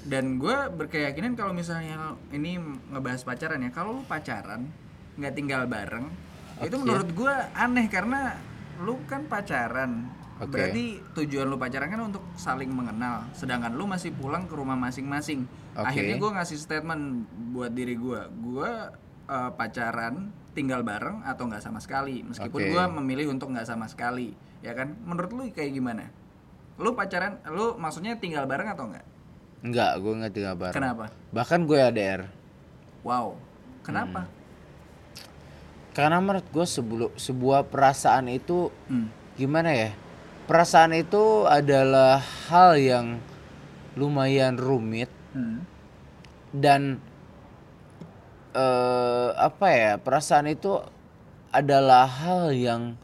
Dan gue berkeyakinan kalau misalnya ini ngebahas pacaran ya, kalau lu pacaran nggak tinggal bareng, itu Oke. menurut gue aneh karena lu kan pacaran. Oke. Berarti tujuan lu pacaran kan untuk saling mengenal, sedangkan lu masih pulang ke rumah masing-masing. Oke. Akhirnya gue ngasih statement buat diri gue, gue eh, pacaran tinggal bareng atau nggak sama sekali, meskipun Oke. gue memilih untuk nggak sama sekali, ya kan? Menurut lu kayak gimana? Lu pacaran, lu maksudnya tinggal bareng atau enggak? Enggak, gue nggak tinggal bareng. Kenapa? Bahkan gue ADR. Wow, kenapa? Karena menurut gue sebelum sebuah perasaan itu Hmm. gimana ya? Perasaan itu adalah hal yang lumayan rumit Hmm. dan eh apa ya perasaan itu adalah hal yang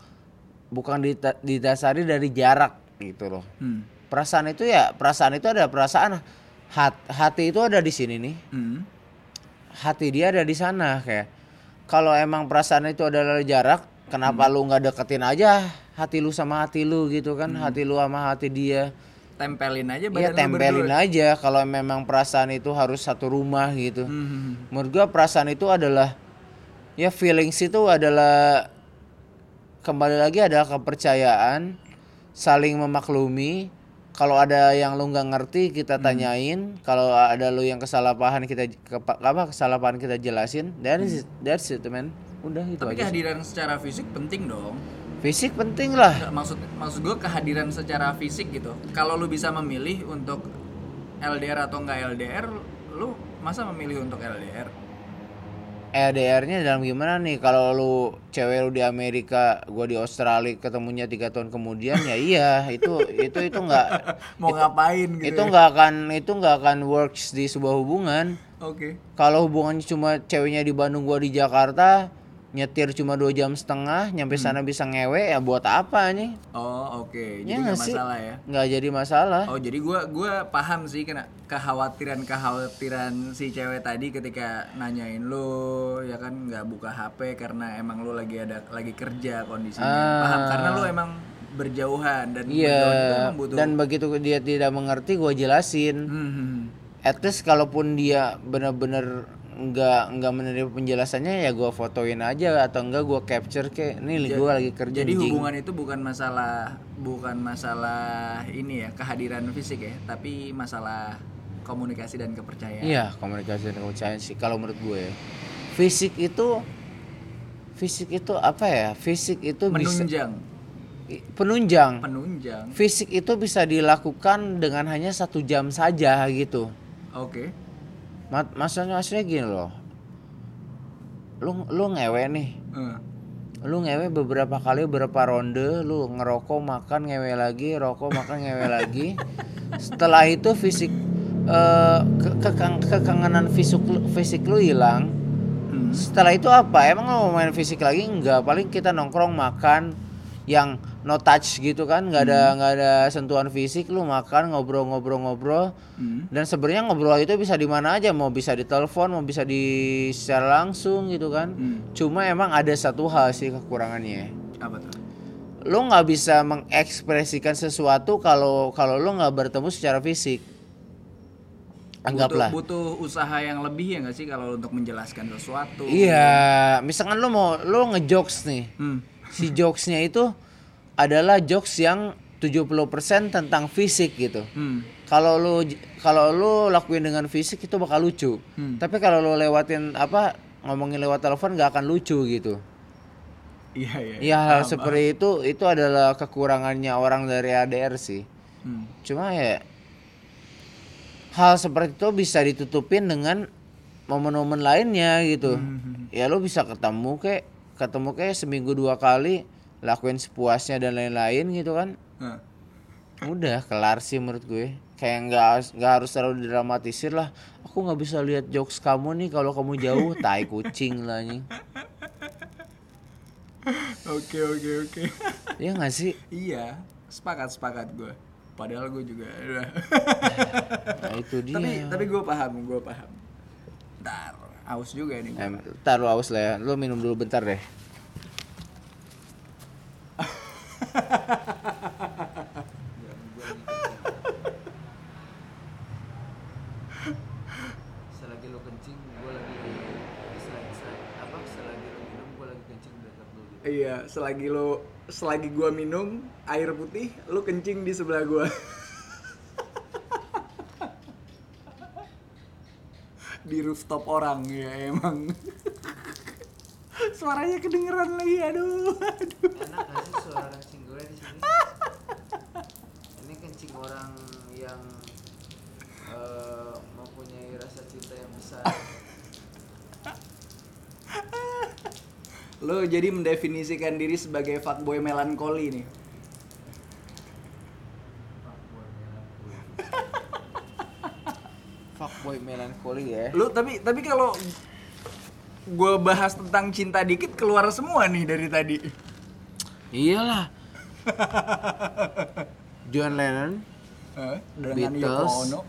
bukan didasari dari jarak gitu loh. Hmm. perasaan itu ya perasaan itu ada perasaan hat- hati itu ada di sini nih. Hmm. hati dia ada di sana kayak kalau emang perasaan itu adalah jarak kenapa lu nggak deketin aja hati lu sama hati lu gitu kan hati lu sama hati dia Tempelin aja Iya badan lu tempelin berdua. aja kalau memang perasaan itu harus satu rumah gitu. Hmm. menurut gua perasaan itu adalah ya feelings itu adalah kembali lagi adalah kepercayaan saling memaklumi. Kalau ada yang lu nggak ngerti kita tanyain. Kalau ada lu yang kesalahan kita kepa- apa kesalahan kita jelasin. That's it, that's it man. Udah itu Tapi aja kehadiran secara fisik penting dong. Fisik penting lah Nggak, maksud maksud gue kehadiran secara fisik gitu. Kalau lu bisa memilih untuk LDR atau enggak LDR, lu masa memilih untuk LDR? LDR-nya dalam gimana nih kalau lu cewek lu di Amerika gua di Australia ketemunya tiga tahun kemudian ya iya itu itu itu nggak Mau ngapain gitu? itu nggak akan itu nggak akan works di sebuah hubungan Oke. kalau hubungannya cuma ceweknya di Bandung gua di Jakarta nyetir cuma dua jam setengah nyampe sana bisa ngewe ya buat apa nih Oh, oke. Jadi Ya nggak sih? masalah ya. nggak jadi masalah Oh, jadi gua gua paham sih kena kekhawatiran-kekhawatiran si cewek tadi ketika nanyain lu ya kan nggak buka HP karena emang lu lagi ada lagi kerja kondisinya. Ah. Paham karena lu emang berjauhan dan iya berjauhan emang butuh dan begitu dia tidak mengerti gua jelasin Hmm, hmm. at least kalaupun dia bener-bener nggak nggak menerima penjelasannya ya gua fotoin aja atau enggak gua capture ke nih gua lagi kerja Jadi anjing." hubungan itu bukan masalah bukan masalah ini ya kehadiran fisik ya, tapi masalah komunikasi dan kepercayaan. iya komunikasi dan kepercayaan sih kalau menurut gue fisik itu fisik itu apa ya fisik itu bisa Menunjang, i- penunjang penunjang. fisik itu bisa dilakukan dengan hanya satu jam saja gitu Oke. Ma- maksudnya maksudnya gini loh. Lu lu ngewe nih. Eh, lu ngewe beberapa kali beberapa ronde lu ngerokok makan ngewe lagi rokok makan ngewe lagi. Setelah itu fisik eh, ke- kekang- kekangenan fisik lu, fisik lu hilang. Hmm. setelah itu apa? Emang lu mau main fisik lagi? Enggak. Paling kita nongkrong makan yang no touch gitu kan nggak ada nggak ada sentuhan fisik lu makan ngobrol-ngobrol-ngobrol Hmm. dan sebenarnya ngobrol itu bisa di mana aja mau bisa di telepon mau bisa di secara langsung gitu kan Hmm. cuma emang ada satu hal sih kekurangannya Apa tuh? lo nggak bisa mengekspresikan sesuatu kalau kalau lo nggak bertemu secara fisik anggaplah Butuh, butuh usaha yang lebih ya nggak sih kalau untuk menjelaskan sesuatu? iya misalkan lo mau lo ngejokes nih Hmm. Si jokesnya itu adalah jokes yang 70% tentang fisik gitu Hmm. kalau lu kalau lu lakuin dengan fisik itu bakal lucu Hmm. tapi kalau lu lewatin apa ngomongin lewat telepon nggak akan lucu gitu Iya iya. ya hal seperti itu itu adalah kekurangannya orang dari ADR sih Hmm. cuma ya hal seperti itu bisa ditutupin dengan momen-momen lainnya gitu Hmm. ya lu bisa ketemu kayak ketemu kayak seminggu dua kali lakuin sepuasnya dan lain-lain gitu kan Nah. udah kelar sih menurut gue kayak nggak harus- nggak harus terlalu didramatisir lah aku nggak bisa lihat jokes kamu nih kalau kamu jauh tai kucing lah nih Oke oke oke. ya nggak sih iya, sepakat sepakat gue. Padahal gue juga. nah, itu dia tapi tapi gue paham, gue paham. Ntar, aus juga nih. Em, ntar lu aus lah ya lu minum dulu bentar deh selagi lu kencing gue lagi apa selagi lu minum gue lagi kencing backup dulu Iya, selagi lo selagi gua minum air putih, lu kencing di sebelah gua. di rooftop orang ya emang. Suaranya kedengeran lagi, aduh. aduh. enak gak sih suara kencing gue di sini ini kencing orang yang eh, mempunyai rasa cinta yang besar Lo jadi mendefinisikan diri sebagai fuckboy melankoli nih. fuckboy melankoli ya Lu tapi tapi kalau gua bahas tentang cinta dikit keluar semua nih dari tadi. iyalah John Lennon? Dengan Beatles. Yoko Ono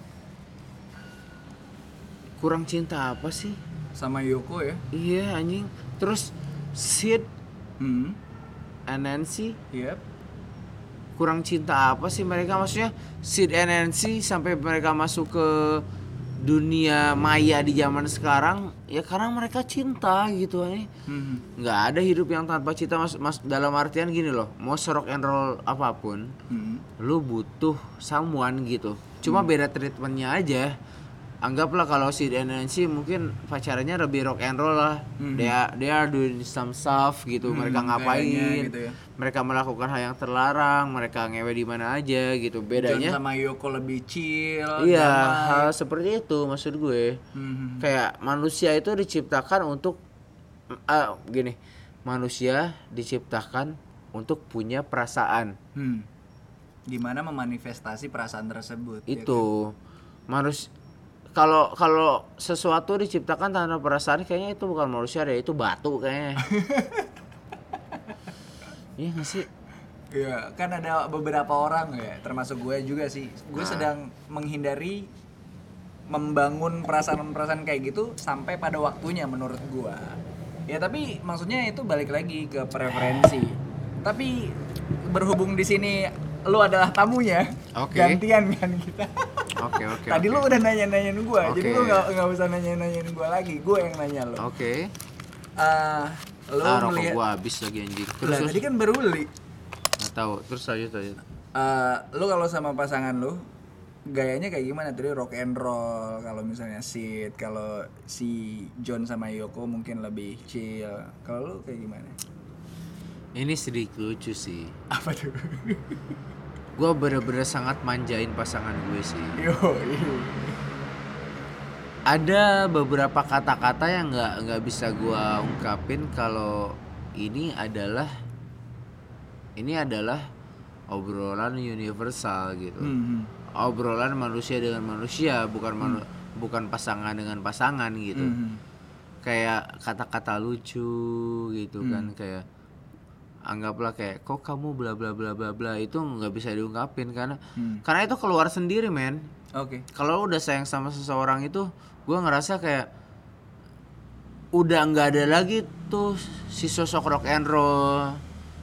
kurang cinta apa sih sama Yoko ya. iya anjing terus Sid Hmm. and Nancy Yep. kurang cinta apa sih mereka maksudnya Sid and Nancy sampai mereka masuk ke dunia maya di zaman sekarang ya karena mereka cinta gitu nih Hmm. nggak ada hidup yang tanpa cinta mas, mas dalam artian gini loh mau rock and roll apa pun Hmm. lu butuh someone gitu cuma beda treatmentnya aja anggaplah kalau si DNC mungkin pacarannya lebih rock and roll lah Mhm. dia they are doing some stuff gitu Hmm, mereka ngapain gitu ya. mereka melakukan hal yang terlarang mereka ngewe di mana aja gitu John bedanya sama Yoko lebih chill. iya hal seperti itu maksud gue Hmm. kayak manusia itu diciptakan untuk ah, gini manusia diciptakan untuk punya perasaan Hmm. Gimana memanifestasi perasaan tersebut? ya itu manus kalau kalau sesuatu diciptakan tanpa perasaan kayaknya itu bukan manusia deh itu batu kayaknya iya nggak sih Iya, kan ada beberapa orang ya, termasuk gue juga sih. Gue Ah. sedang menghindari membangun perasaan-perasaan kayak gitu sampai pada waktunya menurut gue. Ya tapi maksudnya itu balik lagi ke preferensi. Tapi berhubung di sini lu adalah tamunya, Oke. gantian kan kita. oke oke Tadi oke. lu udah nanya-nanyain gue, jadi Oke. lu nggak nggak usah nanya-nanyain gue lagi, gue yang nanya lu. oke. Eh, lu ah rokok melihat, gua habis lagi anjing. Terus Lah, terus? tadi kan baru beli. nggak tahu. Terus lanjut lanjut. Eh, lu kalau sama pasangan lu gayanya kayak gimana? Tadi rock and roll kalau misalnya Sid kalau si John sama Yoko mungkin lebih chill. Kalau lu kayak gimana? Ini sedikit lucu sih. Apa tuh gua bener-bener sangat manjain pasangan gue sih. Yo ada beberapa kata-kata yang nggak nggak bisa gua ungkapin kalau ini adalah ini adalah obrolan universal gitu. Hmm, obrolan manusia dengan manusia bukan manu- bukan pasangan dengan pasangan gitu. Hmm, kayak kata-kata lucu gitu kan kayak anggaplah kayak kok kamu bla bla bla bla bla itu nggak bisa diungkapin karena Hmm. karena itu keluar sendiri men Oke. kalau lu udah sayang sama seseorang itu gua ngerasa kayak udah nggak ada lagi tuh si sosok rock and roll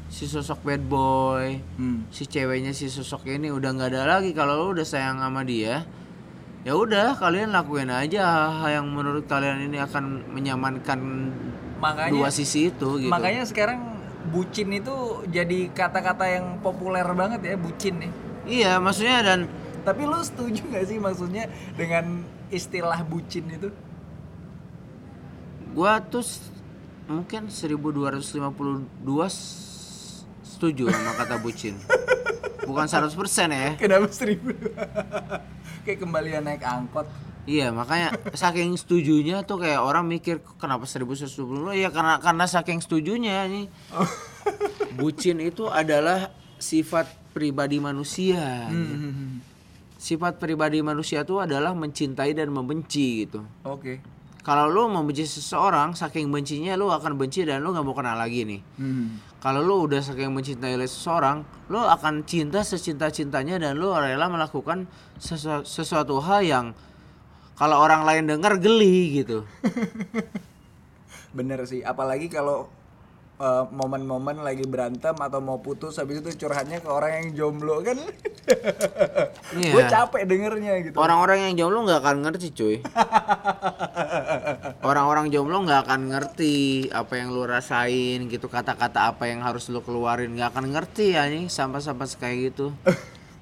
si sosok bad boy Hmm. si ceweknya si sosok ini udah nggak ada lagi kalau lu udah sayang sama dia ya udah kalian lakuin aja hal yang menurut kalian ini akan menyamankan Makanya dua sisi itu gitu makanya sekarang bucin itu jadi kata-kata yang populer banget ya bucin nih. iya maksudnya dan Tapi lu setuju gak sih maksudnya dengan istilah bucin itu? gua tuh mungkin 1252 s- setuju sama kata bucin bukan 100% ya Kenapa seribu? Kayak kembalian naik angkot. Iya makanya saking setujunya tuh kayak orang mikir kenapa 1120 ya karena karena saking setujunya nih bucin itu adalah sifat pribadi manusia Hmm. sifat pribadi manusia itu adalah mencintai dan membenci gitu Oke. kalau lu membenci seseorang saking bencinya lu akan benci dan lu nggak mau kenal lagi nih Hmm. kalau lu udah saking mencintai seseorang lu akan cinta secinta cintanya dan lu rela melakukan sesu- sesuatu hal yang kalau orang lain dengar geli gitu Bener sih, apalagi kalau uh, momen-momen lagi berantem atau mau putus habis itu curhatnya ke orang yang jomblo kan. Iya. Gue capek dengernya gitu. orang-orang yang jomblo nggak akan ngerti cuy orang-orang jomblo nggak akan ngerti apa yang lu rasain gitu kata-kata apa yang harus lu keluarin nggak akan ngerti ya nih sampah-sampah kayak gitu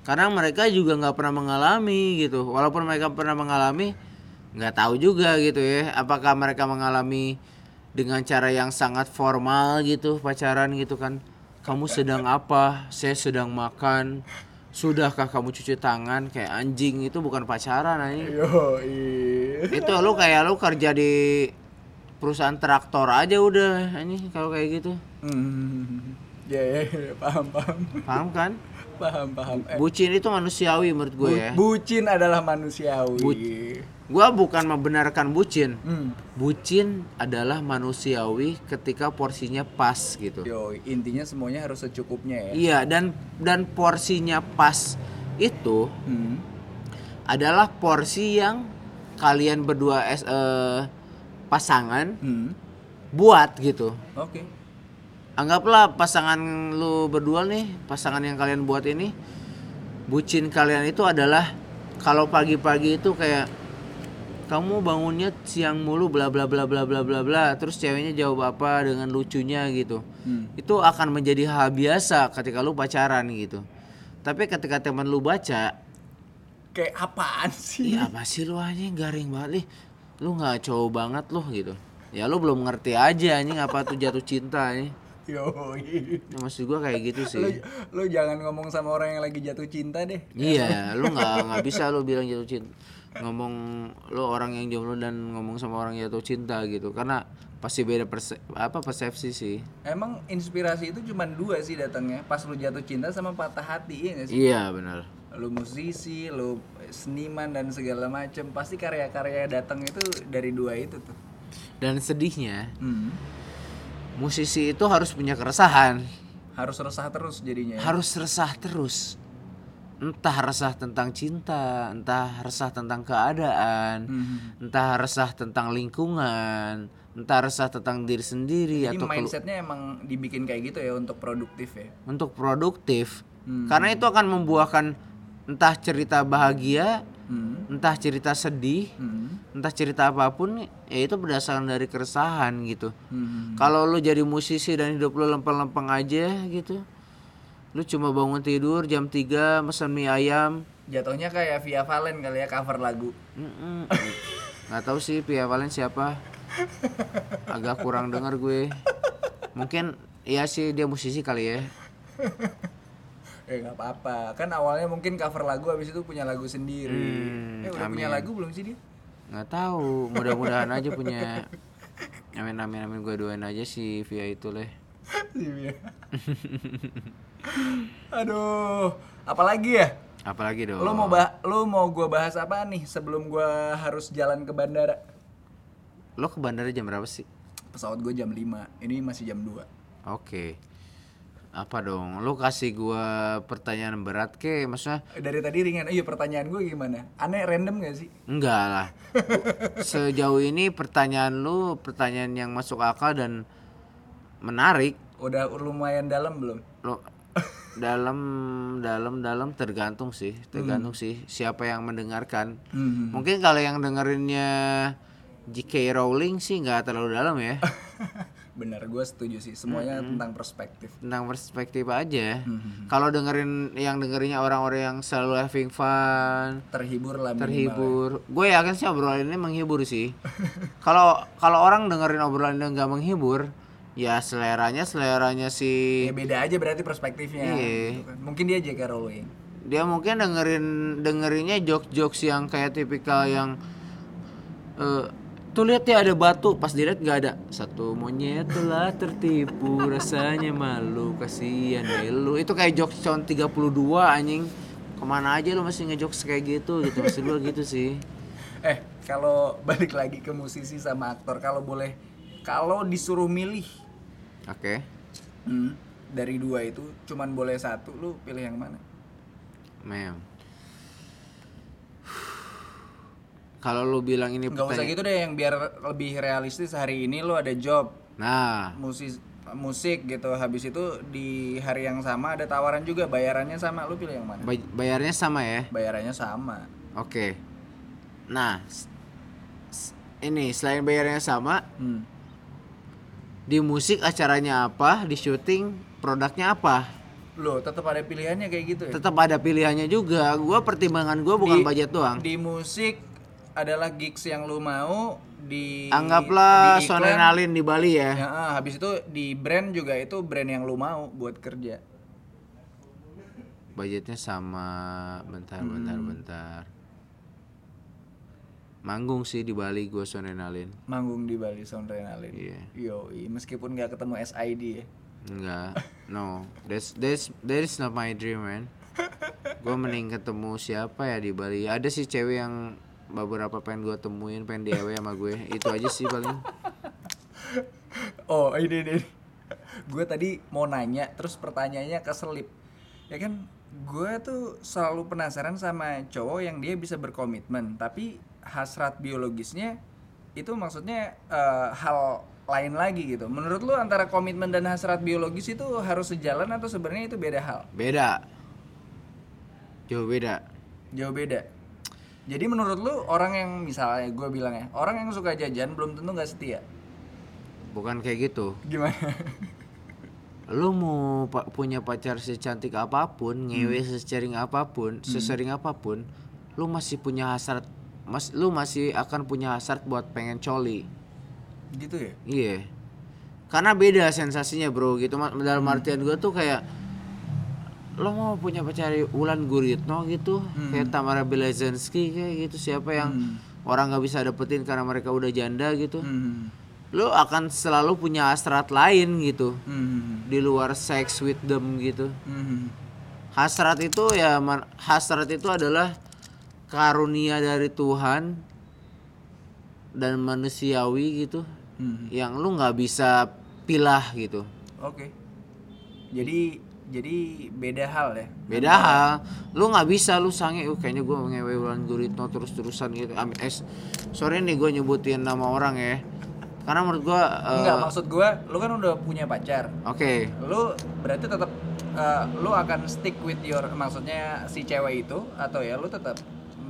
karena mereka juga nggak pernah mengalami gitu. Walaupun mereka pernah mengalami nggak tahu juga gitu ya apakah mereka mengalami dengan cara yang sangat formal gitu pacaran gitu kan. Kamu sedang apa? Saya sedang makan. Sudahkah kamu cuci tangan? Kayak anjing itu bukan pacaran anjing. Iya. itu lu kayak lu kerja di perusahaan traktor aja udah anjing kalau kayak gitu. Ya, ya, ya, paham, paham. paham kan Paham, paham. Eh, bucin itu manusiawi menurut gue ya bucin adalah manusiawi. gue bukan membenarkan bucin Hmm. bucin adalah manusiawi ketika porsinya pas gitu Yo, intinya semuanya harus secukupnya ya. iya dan dan porsinya pas itu Hmm. adalah porsi yang kalian berdua es, eh, pasangan Hmm. buat gitu Oke. Anggaplah pasangan lu berdua nih pasangan yang kalian buat ini bucin kalian itu adalah kalau pagi-pagi itu kayak kamu bangunnya siang mulu bla bla bla bla bla bla bla terus ceweknya jawab apa dengan lucunya gitu. Hmm. itu akan menjadi hal biasa ketika lu pacaran gitu. Tapi ketika teman lu baca Kayak apaan sih? Iya apa sih lu anjing? Garing banget nih. Lu nggak cowok banget lu gitu. Ya lu belum ngerti aja anjing apa tuh jatuh cinta nih Yo, Ya, maksud gua kayak gitu sih lu jangan ngomong sama orang yang lagi jatuh cinta deh. Iya, lu nggak nggak bisa lu bilang jatuh cinta. Ngomong lu orang yang jomblo dan ngomong sama orang jatuh cinta gitu. Karena pasti beda perse apa persepsi sih. Emang inspirasi itu cuma dua sih datangnya. Pas lu jatuh cinta sama patah hati, iya gak sih? Iya, benar. Lu musisi, lu seniman dan segala macem Pasti karya-karya datang itu dari dua itu tuh. Dan sedihnya, Hmm. Musisi itu harus punya keresahan. Harus resah terus jadinya. ya. Harus resah terus. Entah resah tentang cinta, entah resah tentang keadaan, Hmm. entah resah tentang lingkungan, entah resah tentang diri sendiri Jadi atau mindsetnya emang dibikin kayak gitu ya untuk produktif ya. untuk produktif Hmm. karena itu akan membuahkan entah cerita bahagia Hmm. entah cerita sedih Hmm. entah cerita apa pun ya itu berdasarkan dari keresahan gitu Hmm. kalau lu jadi musisi dan hidup lu lempeng-lempeng aja gitu lu cuma bangun tidur jam 3 mesen mie ayam Jatuhnya kayak Via Valen kali ya cover lagu. Mm-mm. nggak tahu sih Pia Valen siapa agak kurang dengar gue mungkin iya sih dia musisi kali ya Eh nggak apa-apa. Kan awalnya mungkin cover lagu habis itu punya lagu sendiri. Hmm, eh udah punya amin. lagu belum sih dia? nggak tahu mudah-mudahan aja punya amin amin amin gue doain aja si Via itu leh Iya. Aduh, apalagi ya? apalagi dong Lo mau bah lo mau gua bahas apa nih sebelum gua harus jalan ke bandara? lo ke bandara jam berapa sih Pesawat gue jam 5, ini masih jam 2 oke Apa dong? Lu kasih gua pertanyaan berat ke? Maksudnya Dari tadi ringan. Iya pertanyaan gue gimana? Aneh random gak sih? enggak lah. Sejauh ini pertanyaan lu pertanyaan yang masuk akal dan menarik. Udah lumayan dalam belum? Lu dalam dalam dalam tergantung sih, tergantung sih siapa yang mendengarkan. Hmm. Mungkin kalau yang dengerinnya J.K. Rowling sih nggak terlalu dalam ya. Benar, gue setuju sih. Semuanya tentang perspektif. tentang perspektif aja. Hmm. Kalau dengerin yang dengerinnya orang-orang yang selalu having fun, Terhibur lah minimal. terhibur. Gue yakin sih obrolan ini menghibur sih. Kalau kalau orang dengerin obrolan ini nggak menghibur, ya seleranya seleranya si Ya beda aja berarti perspektifnya. Iya. gitu kan. Mungkin dia J.K. Rowling. dia mungkin dengerin dengerinnya jokes-jokes yang kayak tipikal yang eh tuh lihat ya ada batu. Pas dilihat nggak ada. Satu monyet telah tertipu rasanya malu kasihan deh lu. Itu kayak jokes tahun 32 anjing. Ke mana aja lu masih ngejokes kayak gitu gitu. Maksud lu gitu sih. Eh, kalau balik lagi ke musisi sama aktor, kalau boleh, kalau disuruh milih oke. hmm, dari dua itu, cuman boleh satu, lu pilih yang mana? mem kalau lu bilang ini Gak usah gitu deh, yang biar lebih realistis hari ini lu ada job nah musik musik gitu, habis itu di hari yang sama ada tawaran juga, bayarannya sama, lu pilih yang mana? bay- bayarnya sama ya Bayarannya sama. Oke. Nah, s- s- ini selain bayarnya sama, Hmm. di musik acaranya apa, di syuting produknya apa? Loh, tetap ada pilihannya kayak gitu ya? Tetap ada pilihannya juga. Gua pertimbangan gua bukan Di- budget doang. Di musik adalah gigs yang lu mau di Anggaplah di iklan, Sonenalin di Bali ya. Ya, ah, habis itu di brand juga itu brand yang lu mau buat kerja. Budgetnya sama. Bentar, bentar, Hmm. bentar. Manggung sih di Bali gua Sonenalin. Manggung di Bali Sound Renalin. Iya. Yoi, meskipun nggak ketemu SID ya. Enggak. No, that's that's that is not my dream, man. Gue mending ketemu siapa ya di Bali. Ada sih cewek yang beberapa pengen gue temuin, pengen DIY sama gue. Itu aja sih paling. Oh, ini ini. gue tadi mau nanya, terus pertanyaannya keselip. Ya kan, gue tuh selalu penasaran sama cowok yang dia bisa berkomitmen, tapi hasrat biologisnya itu maksudnya eh, hal lain lagi gitu. Menurut lu antara komitmen dan hasrat biologis itu harus sejalan atau sebenarnya itu beda hal? Beda. Jauh beda. Jauh beda. Jadi menurut lu orang yang misalnya gue bilang ya, orang yang suka jajan belum tentu nggak setia. Bukan kayak gitu. Gimana? Lu mau pa- punya pacar secantik apa pun, ngewe sesering apa pun, sesering apa pun, lu masih punya hasrat mas lu masih akan punya hasrat buat pengen coli. gitu ya? Iya. Karena beda sensasinya, Bro. Gitu dalam artian gue tuh kayak lo mau punya pacar Ulan Guritno gitu, kayak Tamara Belazensky kayak gitu siapa yang Hmm. orang nggak bisa dapetin karena mereka udah janda gitu. Hmm. Lo akan selalu punya hasrat lain gitu Hmm. di luar sex with them gitu. Hmm. Hasrat itu ya hasrat itu adalah karunia dari Tuhan dan manusiawi gitu Hmm. yang lu nggak bisa pilah gitu Oke. Jadi jadi beda hal ya. beda hal lu nggak bisa lu sange uh, kayaknya gue ngewe Wulan Guritno terus terusan gitu Am- eh, sorry nih gue nyebutin nama orang ya karena menurut gue eh, Enggak, maksud gua lu kan udah punya pacar. oke Lu berarti tetap eh, lu akan stick with your maksudnya si cewek itu atau ya lu tetap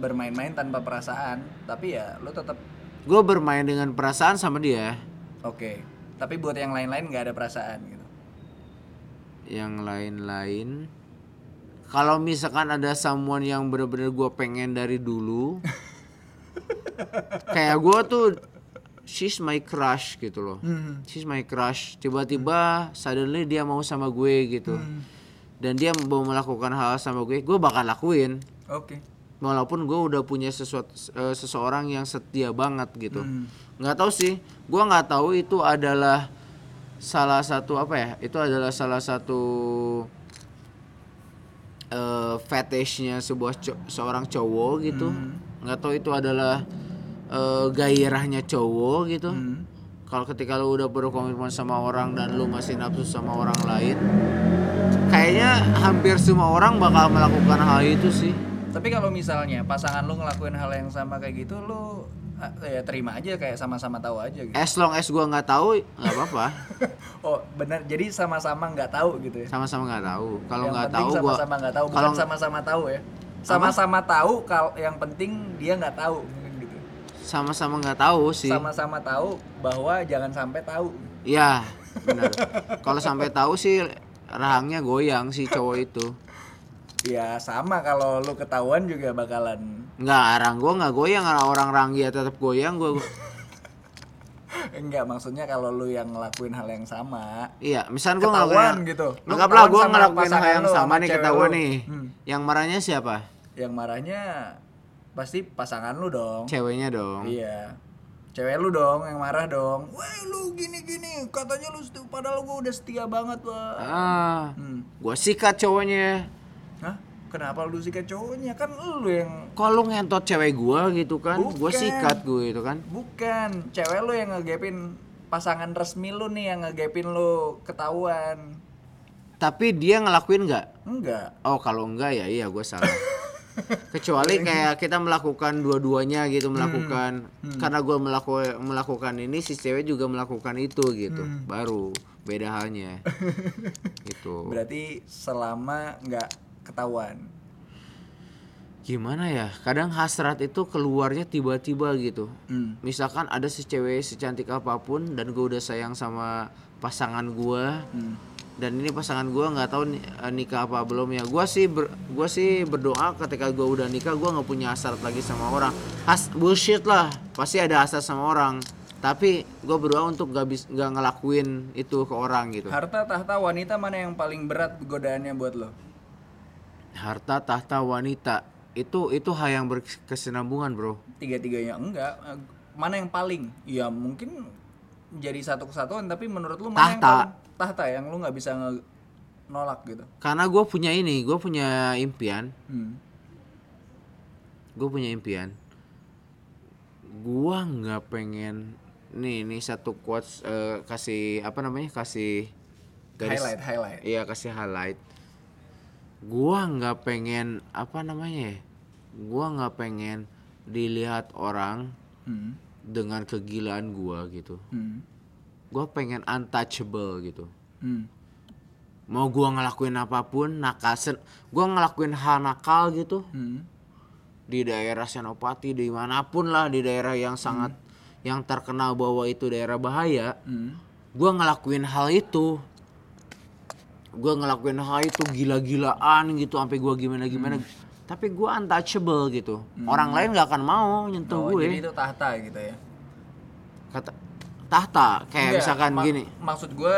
bermain-main tanpa perasaan, tapi ya lu tetap gue bermain dengan perasaan sama dia oke. Tapi buat yang lain-lain nggak ada perasaan gitu. Yang lain-lain. Kalau misalkan ada someone yang bener-bener gue pengen dari dulu kayak gue tuh she's my crush gitu loh. She's my crush. Tiba-tiba suddenly dia mau sama gue gitu. Dan dia mau melakukan hal sama gue gue bakal lakuin. Oke. walaupun gue udah punya sesuatu eh, seseorang yang setia banget gitu. Hmm. nggak tahu sih. Gue nggak tahu itu adalah salah satu apa ya? Itu adalah salah satu eh fetishnya sebuah co- seorang cowok gitu. Nggak tahu itu adalah eh, gairahnya cowok gitu. Hmm. kalau ketika lu udah berkomitmen sama orang dan lu masih nafsu sama orang lain kayaknya hampir semua orang bakal melakukan hal itu sih. Tapi kalau misalnya pasangan lu ngelakuin hal yang sama kayak gitu, lu ya terima aja kayak sama-sama tahu aja gitu. as long as gua nggak tahu nggak apa-apa Oh benar, jadi sama-sama nggak tahu gitu ya? sama-sama nggak tahu kalau nggak tahu gua sama-sama nggak tahu, kalau sama-sama tahu ya. Sama-sama tahu, kalau yang penting dia nggak tahu mungkin gitu. sama-sama nggak tahu sih Sama-sama tahu bahwa jangan sampai tahu. Iya, benar. Kalau sampai tahu sih rahangnya goyang si cowok itu. Ya sama kalau lu ketahuan juga bakalan Enggak, arang gua nggak goyang, arang orang ranggia tetap goyang gua. enggak maksudnya kalau lu yang ngelakuin hal yang sama Iya, misal gua Ketahuan ngelakuin gitu. Anggaplah gua sama ngelakuin hal pasangan yang sama nih ketahuan nih. Hmm. Yang marahnya siapa? yang marahnya pasti pasangan lu dong. Ceweknya dong. Iya. Cewek lu dong yang marah dong. Wah, lu gini-gini. Katanya lu setia, padahal gua udah setia banget, wah. Ah, Hmm. gua sikat cowoknya. Hah? Kenapa lu sikat cowoknya? Kan lu yang lu ngentot cewek gua gitu kan? Gua Bukan. sikat gua itu kan. bukan cewek lu yang ngegepin pasangan resmi lu nih yang ngegepin lu ketahuan. Tapi dia ngelakuin nggak? Enggak. Oh, kalau enggak ya iya gua salah. Kecuali kayak kita melakukan dua-duanya gitu melakukan karena gua melakukan melakukan ini si cewek juga melakukan itu gitu. Baru beda halnya. gitu. Berarti selama nggak ketahuan. Gimana ya? Kadang hasrat itu keluarnya tiba-tiba gitu. Hmm. Misalkan ada si cewek secantik apa pun dan gue udah sayang sama pasangan gua Hmm. dan ini pasangan gua nggak tahu eh, nikah apa belum ya. Gua sih ber, gua sih berdoa ketika gua udah nikah gua nggak punya hasrat lagi sama orang. Has bullshit lah. Pasti ada hasrat sama orang. Tapi gua berdoa untuk gak bis nggak ngelakuin itu ke orang gitu. Harta tahta wanita mana yang paling berat godaannya buat lo? Harta tahta wanita itu itu hal yang berkesinambungan bro. Tiga-tiganya enggak. Eh, Mana yang paling? Ya mungkin jadi satu kesatuan tapi menurut lu mana yang Tahta. paling tahta yang lu nggak bisa nolak gitu. Karena gue punya ini, gue punya impian, Hmm. gue punya impian. Gua nggak pengen nih nih satu quotes eh, kasih apa namanya kasih Highlight, highlight. Iya kasih highlight. Gua nggak pengen apa namanya ya? Gua nggak pengen dilihat orang Hmm. dengan kegilaan gua gitu. Hmm. Gua pengen untouchable gitu. Hmm. Mau gua ngelakuin apa pun, nakal, sen- gua ngelakuin hal nakal gitu Hmm. di daerah Senopati, di mana pun lah di daerah yang sangat yang terkenal bahwa itu daerah bahaya. Hmm. Gua ngelakuin hal itu. Gua ngelakuin hal itu gila-gilaan gitu sampai gua gimana-gimana. Tapi gua untouchable gitu. Orang lain nggak akan mau nyentuh Oh, gue. jadi itu tahta gitu ya. Kata tahta kayak Enggak, misalkan ma- gini. Maksud gue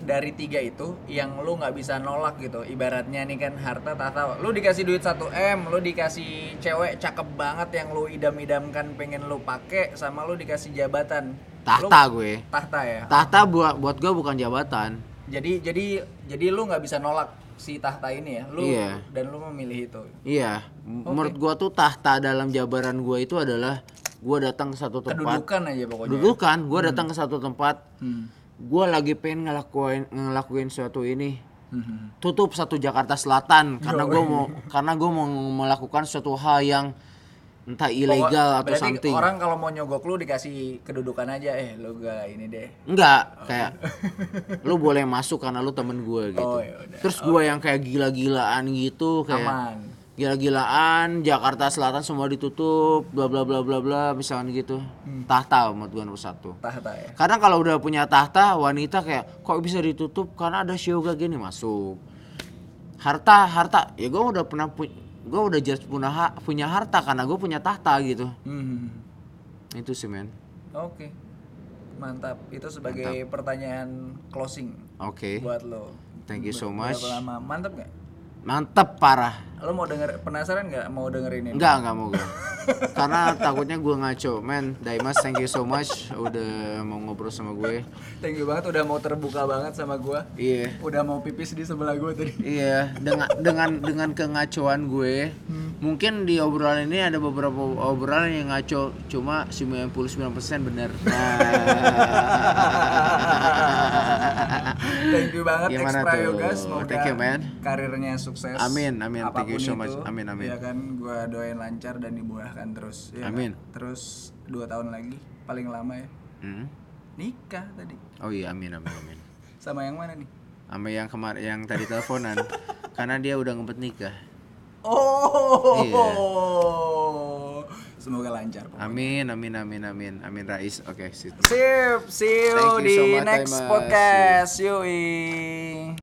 dari tiga itu yang lu nggak bisa nolak gitu. Ibaratnya nih kan harta tahta. Lu dikasih duit 1 m, lu dikasih cewek cakep banget yang lu idam-idamkan pengen lu pakai, sama lu dikasih jabatan. Tahta Lu- gue. tahta ya. Tahta buat buat gua bukan jabatan. Jadi jadi jadi lu nggak bisa nolak si tahta ini ya. Lu Iya. dan lu memilih itu. Iya, m- menurut gua tuh tahta dalam jabaran gua itu adalah gua datang ke satu tempat. Kedudukan aja pokoknya. Kedudukan, gua datang ke satu tempat. Hmm. Gua lagi pengen ngelakuin ngelakuin suatu ini. Hmm. Tutup satu Jakarta Selatan karena gua mau karena gua mau melakukan suatu hal yang entah ilegal atau something. orang kalau mau nyogok lu dikasih kedudukan aja eh lu gak ini deh. Enggak, kayak lu boleh masuk karena lu temen gue gitu. Oh, yaudah. Terus gua yang kayak gila-gilaan gitu kayak Aman. gila-gilaan Jakarta Selatan semua ditutup bla bla bla bla bla misalkan gitu Hmm. tahta menurut gua nomor satu Tahta ya. karena kalau udah punya tahta wanita kayak kok bisa ditutup karena ada yoga gini masuk harta harta ya gua udah pernah punya gua udah jelas punya ha- punya harta karena gua punya tahta gitu Hmm. itu sih men Oke. Mantap. Itu sebagai pertanyaan closing oke buat lo. thank you so much lama? Mantap nggak? Mantep parah Lo mau denger penasaran nggak mau dengerin ini? Enggak, enggak mau gue. Karena takutnya gue ngaco. Men, Daimas thank you so much udah mau ngobrol sama gue. Thank you banget udah mau terbuka banget sama gua. Iya. Udah mau pipis di sebelah gua tadi. Iya, dengan dengan dengan kengacoan gue, Mungkin di obrolan ini ada beberapa obrolan yang ngaco, cuma 99% benar. Nah. Thank you banget Gimana Extra tuh? Yoga semoga Thank you, man. karirnya sukses. Amin, amin. Thank you so much. itu, Amin, amin. Ya kan, gua doain lancar dan dibuahkan terus. ya kan? Amin. Terus dua tahun lagi paling lama ya Hmm? nikah tadi. Oh iya, amin, amin, amin. Sama yang mana nih? Sama yang kemarin yang tadi teleponan, karena dia udah ngumpet nikah. Oh. Iya. Semoga lancar. pokoknya. Amin, amin, amin, amin, amin Rais. Oke, situ. Sip, see you Thank you di so much, next podcast. Yoi.